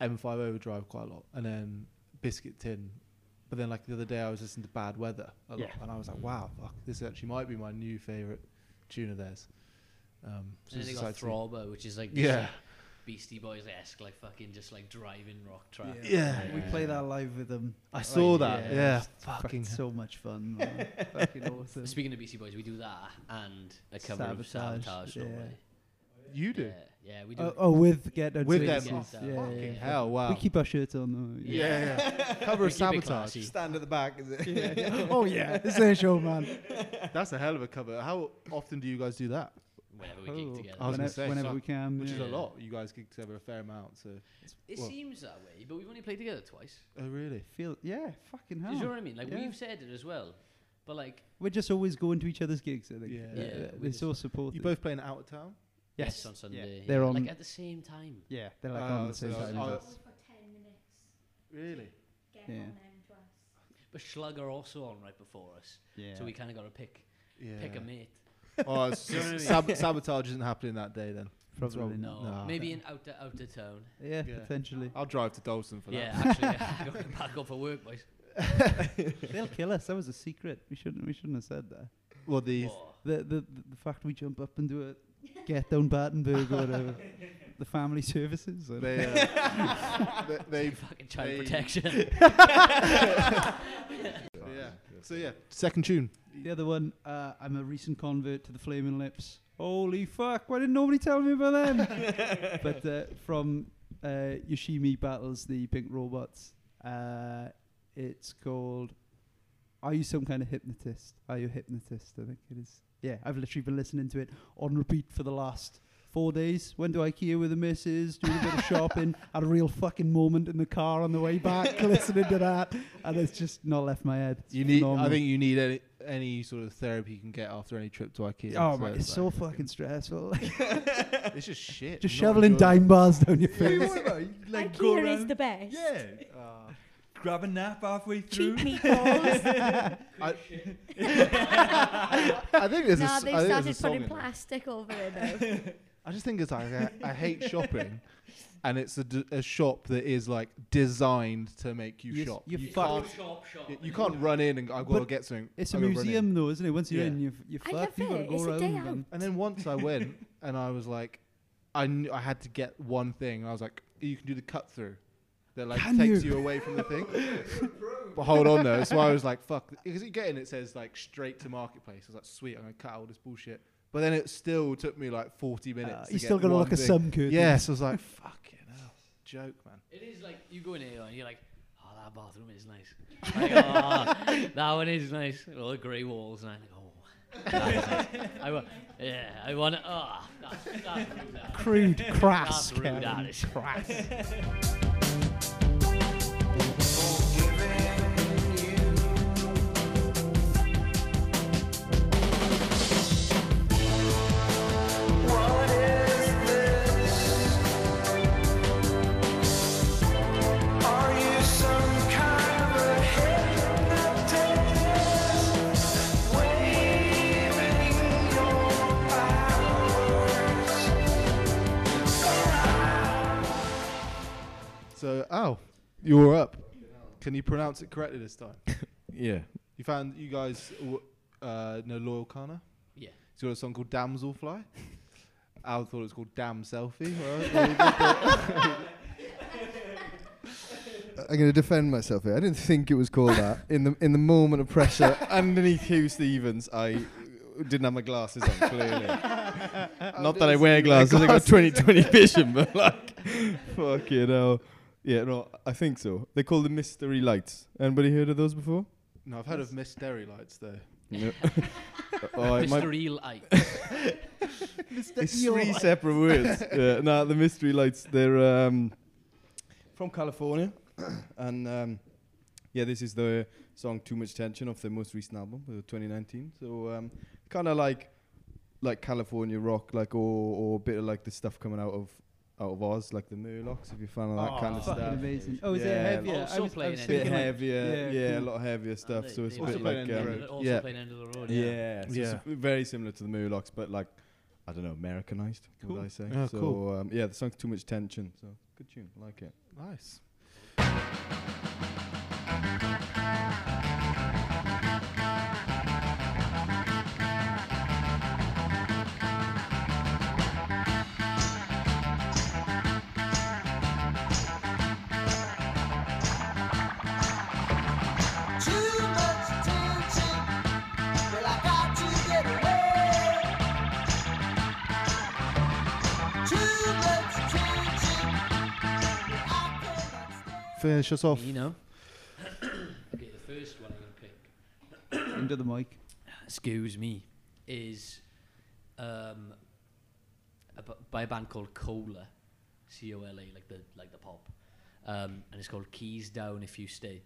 M5 Overdrive quite a lot and then Biscuit Tin but then like the other day I was listening to Bad Weather a lot Yeah. and I was like wow fuck, this actually might be my new favorite tune of theirs um so And it's then they got exciting. Throbber, which is like yeah like, Beastie Boys esque, like fucking just like driving rock track. Yeah. We play that live with them. I saw that yeah, it's fucking so much fun. Man. fucking awesome. Speaking of Beastie Boys, we do that and a cover of Sabotage, Sabotage. yeah. don't you do Yeah, yeah, we do. Oh, oh, with Get Down With them. Services. Get Yeah, Down. yeah, fucking yeah. hell wow We keep our shirts on though. yeah, yeah. cover We of keep it Sabotage classy. Stand at the back, is it? Yeah. oh yeah, it's their show, man. that's a hell of a cover how often do you guys do that Whenever we gig Oh, together. I was gonna whenever, say, whenever so- we can. which yeah. is a lot you guys gig together a fair amount so It well- seems that way, but we've only played together twice. oh really Feel yeah, fucking Do hell. you know what I mean? Like Yeah. we've said it as well, but like We're just always going to each other's gigs. I think. Yeah. Yeah, Uh, we they're just- so supportive. you both playing out of town yes, yes, on Sunday. Yeah. They're yeah, on. like at the same time. yeah, they're like Oh, on the same I time. I as was- us. for 10 minutes. really Get Yeah. on them to us. But Schlug are also on right before us, Yeah. so we kind of got to pick yeah pick a mate. Oh, it's Do you know what I just mean? sab- sabotage isn't happening that day then. What's Probably wrong? not. No, No. maybe in outer out of town. Yeah, Yeah. potentially. I'll drive to Dalston for Yeah, that. actually, yeah, going back up for work, boys. They'll kill us. That was a secret. We shouldn't. We shouldn't have said that. Well, the Whoa. The the the, the fact we jump up and do a get down Battenberg or whatever. The family services. I don't they, uh, they, they fucking child they- protection. Yeah. So yeah, second tune. the other one. Uh, I'm a recent convert to the Flaming Lips. Holy fuck! Why didn't nobody tell me about them? but uh, from uh, Yoshimi battles the Pink Robots. Uh, it's called. Are you some kind of hypnotist? Are you a hypnotist? I think it is. Yeah, I've literally been listening to it on repeat for the last four days. Went to IKEA with the missus, doing a bit of shopping. Had a real fucking moment in the car on the way back, listening to that, and it's just not left my head. It's You need. I think you need any any sort of therapy you can get after any trip to IKEA. Oh So man, it's like- so fucking stressful. It's just shit. just shoveling enjoyable. Daim bars down your Yeah, face. what about, like, go IKEA is the best. Yeah. Uh, Grab a nap halfway through. Cheap meatballs. I, I think there's a. nah, s- they've I think there's a started putting plastic over it now. I just think it's like I, I hate shopping, and it's a, d- a shop that is like designed to make you Yes, shop. you're you can't, Shop, shop. y- you can't run in and go, I've got to But get something. It's a I'll go run in." museum, though, isn't it? Once you're Yeah. in, you're, you're I fucked. love You've got to it. go It's a around. day and- And then once I went and I was like, I knew I had to get one thing. I was like, you can do the cut through. That like Can takes you? you away from the thing. but hold on though. So I was like, fuck. Because you get in, it says like straight to marketplace. I was like, sweet, I'm gonna cut out all this bullshit. But then it still took me like 40 minutes. Uh, to you get still got to one look at some curtains. Yes, I was like, fucking hell, joke, man. It is like you go in here and you're like, oh, that bathroom is nice. Like, oh, that one is nice. All the grey walls, and I'm like, oh, that is nice. I wa- yeah, I want to. Oh, that's, that's rude. Crude, crass, That's rude. That Kevin. is crass. So, oh, you're up. Can you pronounce it correctly this time? Yeah. You found you guys w- uh, know Loyle Carner? Yeah. He's got a song called Damselfly. Al thought it was called Damn Selfie. I'm going to defend myself here. I didn't think it was called that. In the in the moment of pressure underneath Huw Stephens, I didn't have my glasses on. Clearly, not that I wear glasses. I got 20/20 vision, but like, fuck you know. Yeah, no, I think so. They call them mystery lights. Anybody heard of those before? no, I've heard of Mystery Lights though. No. oh, it might- Mr. Eel it's three separate words. yeah, no, the mystery lights. They're um, from California, and um, yeah, this is the song "Too Much Tension" off their most recent album, uh, 2019. So um, kind of like like California rock, like or or a bit of like the stuff coming out of out of Oz, like the Murlocs, if you're a fan of that kind of Fucking stuff. amazing. Oh, is Yeah. it heavier? I Also was, I playing was in Bit thinking like- heavier, yeah, yeah, a lot of heavier stuff. they- so it's a they bit also like play End of the um, Road. Also yeah, playing End of the Road. yeah, Yeah. so Yeah. it's very similar to the Murlocs, but like I don't know, Americanized. Cool. Would I say? Yeah, so cool. um, yeah, the song's too much tension. So good tune, I like it. Nice. Finish us off. You know. okay, the first one I'm gonna pick. Into the mic. excuse me, is um, a b- by a band called Cola, C O L A, like the like the pop, um, and it's called Keys Down If You Stay.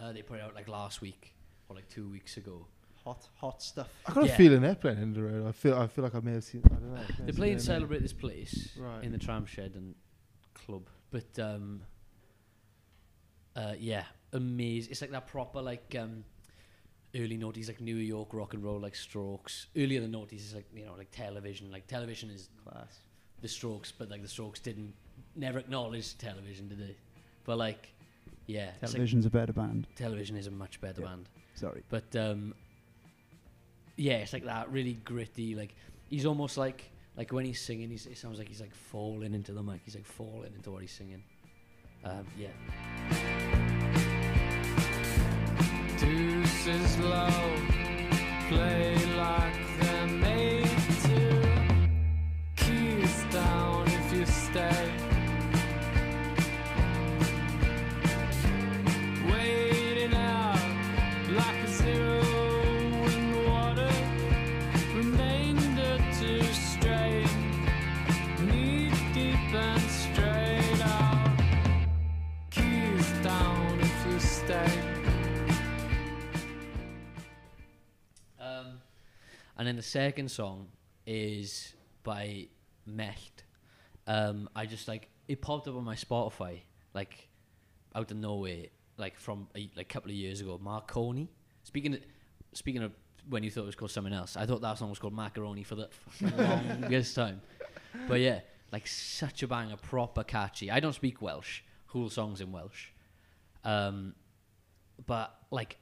Uh, they put it out like last week or like two weeks ago. Hot, hot stuff. I got Yeah. a feeling they're playing End of the Road. I feel, I feel like I may have seen. I don't know. They're play seen and their name. celebrate this place Right. in the Tramshed and club, but um, uh, yeah, amazing. It's like that proper like um, early noughties, like New York rock and roll, like Strokes. Earlier than noughties is like you know like television. Like television is Class. the Strokes, but like the Strokes didn't never acknowledge television, did they? But like, yeah, it's like Television's a better band. television is a much better Yeah. band. Sorry. But um, yeah, it's like that really gritty. Like he's almost like like when he's singing, he's, it sounds like he's like falling into the mic. He's like falling into what he's singing. Um, yeah. Deuces low, play like they're made to. Keys down if you stay. Waiting out like a zero second song is by Mecht. Um, I just like it popped up on my Spotify like out of nowhere, like from a like couple of years ago. Marconi. Speaking of, speaking of when you thought it was called something else, I thought that song was called Macaroni for the longest time. But yeah, like such a banger, proper catchy. I don't speak Welsh. Whole songs in Welsh, um, but like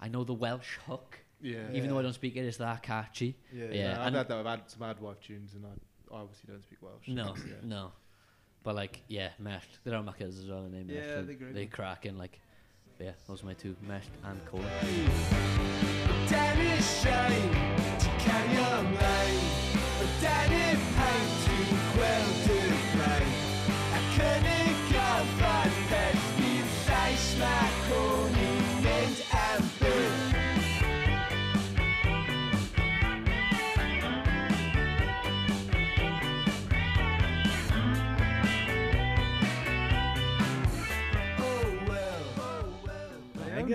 I know the Welsh hook. Yeah. Even though I don't speak it, it's that catchy. Yeah, Yeah, yeah. I've and- had that. I've had some Adwaith tunes, and I, I obviously don't speak Welsh. No, Yeah. no. But like, yeah, Mesht. They're our muckers as well. Their name. Yeah, Mesht. they're They- great. They cracking like. Yeah, those are my two, Mesht and Cola. Dennis Shane to Canyon Lane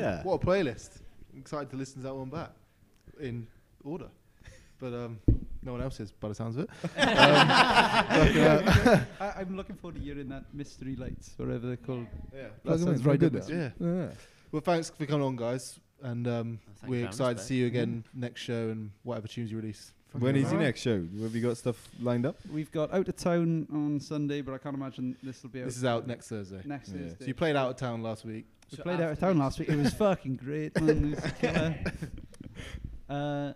Mega. What a playlist! I'm excited to listen to that one back in order, but um, no one else is by the sounds of it. Um, but, uh, I, I'm looking forward to hearing that Mystery Lights, whatever they're called. yeah, That sounds right up Yeah. Yeah. Well, thanks for coming on, guys, and um, Oh, we're excited to see you again next show and whatever tunes you release. When is your next show? Have you got stuff lined up? We've got Out of Town on Sunday, but I can't imagine this will be out. This is out next Thursday. next Yeah. Thursday. So you played out of town last week. We So played out of town last week. It was fucking great, man. It was. Uh,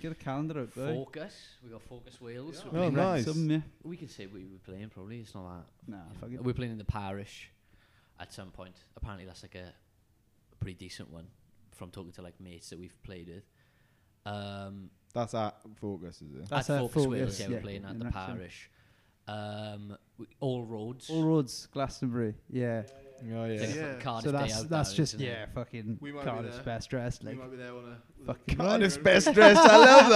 get a calendar out there. Focus. We got Focus Wales. Oh, We're nice. Some, yeah. We can say we were playing probably. It's not that. Nah, fuck it. We're playing in the parish at some point. Apparently, that's like a, a pretty decent one from talking to like mates that we've played with. Um, That's at Focus, is it? That's at at Focus Focus, Wales, yeah, yeah, we're playing at the that parish. Um, all roads. All roads, Glastonbury. Yeah. Oh, It's like yeah. Yeah. Cardiff so day that's out that's down, just isn't it? yeah, fucking We might be Cardiff's best dressed. We Like might be there on a. with a Cardiff's best dressed. I love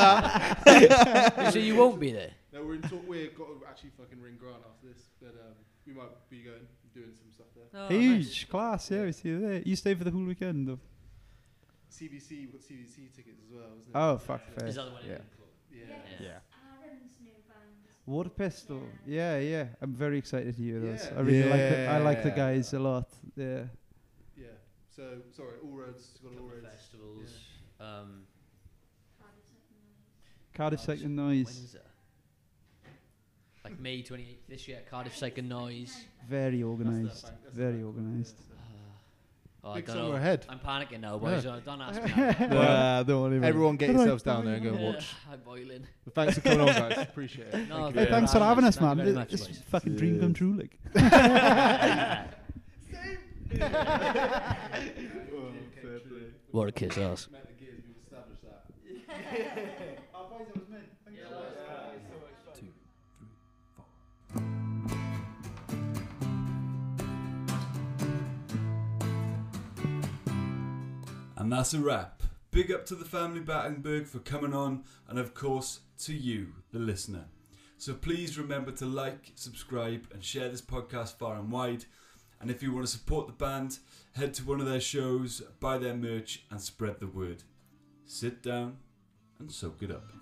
that. so you won't be there. No, we're in talk. We've got to actually fucking ring Grant after this, but um, we might be going doing some stuff there. Oh, Huge class, yeah, we see you there. You stay for the whole weekend though. CBC, we've CBC tickets as well, isn't it? Oh fuck nice. fair. Is that the one? Yeah. yeah. Yeah. Water Pistol. Yeah, yeah. I'm very excited to hear those. I really like the, I like the guys a lot. Yeah. Yeah. So sorry, all roads. Got all roads. festivals. Um, Cardiff Psych and Noise. When's? Like May 28th this year. Cardiff Psych and Noise. Very organised. the bank- that's the Very bank holiday, organised. So- Oh, I Big don't summer know. ahead. I'm panicking now, boys. Yeah. uh, Don't ask me. now. Nah, don't worry. mate. Everyone get Good night, yourselves down there and go and watch. I'm boiling. But thanks for coming on, guys. Appreciate it. No, Hey, thank you thanks for having us, Thank man. you very much, It's boys. fucking dream come true, like. What a kiss ass. Met the gears, we've established that. And that's a wrap. Big up to the family Battenberg for coming on, and of course to you, the listener. So please remember to like, subscribe, and share this podcast far and wide. And if you want to support the band, head to one of their shows, buy their merch, and spread the word. Sit down and soak it up.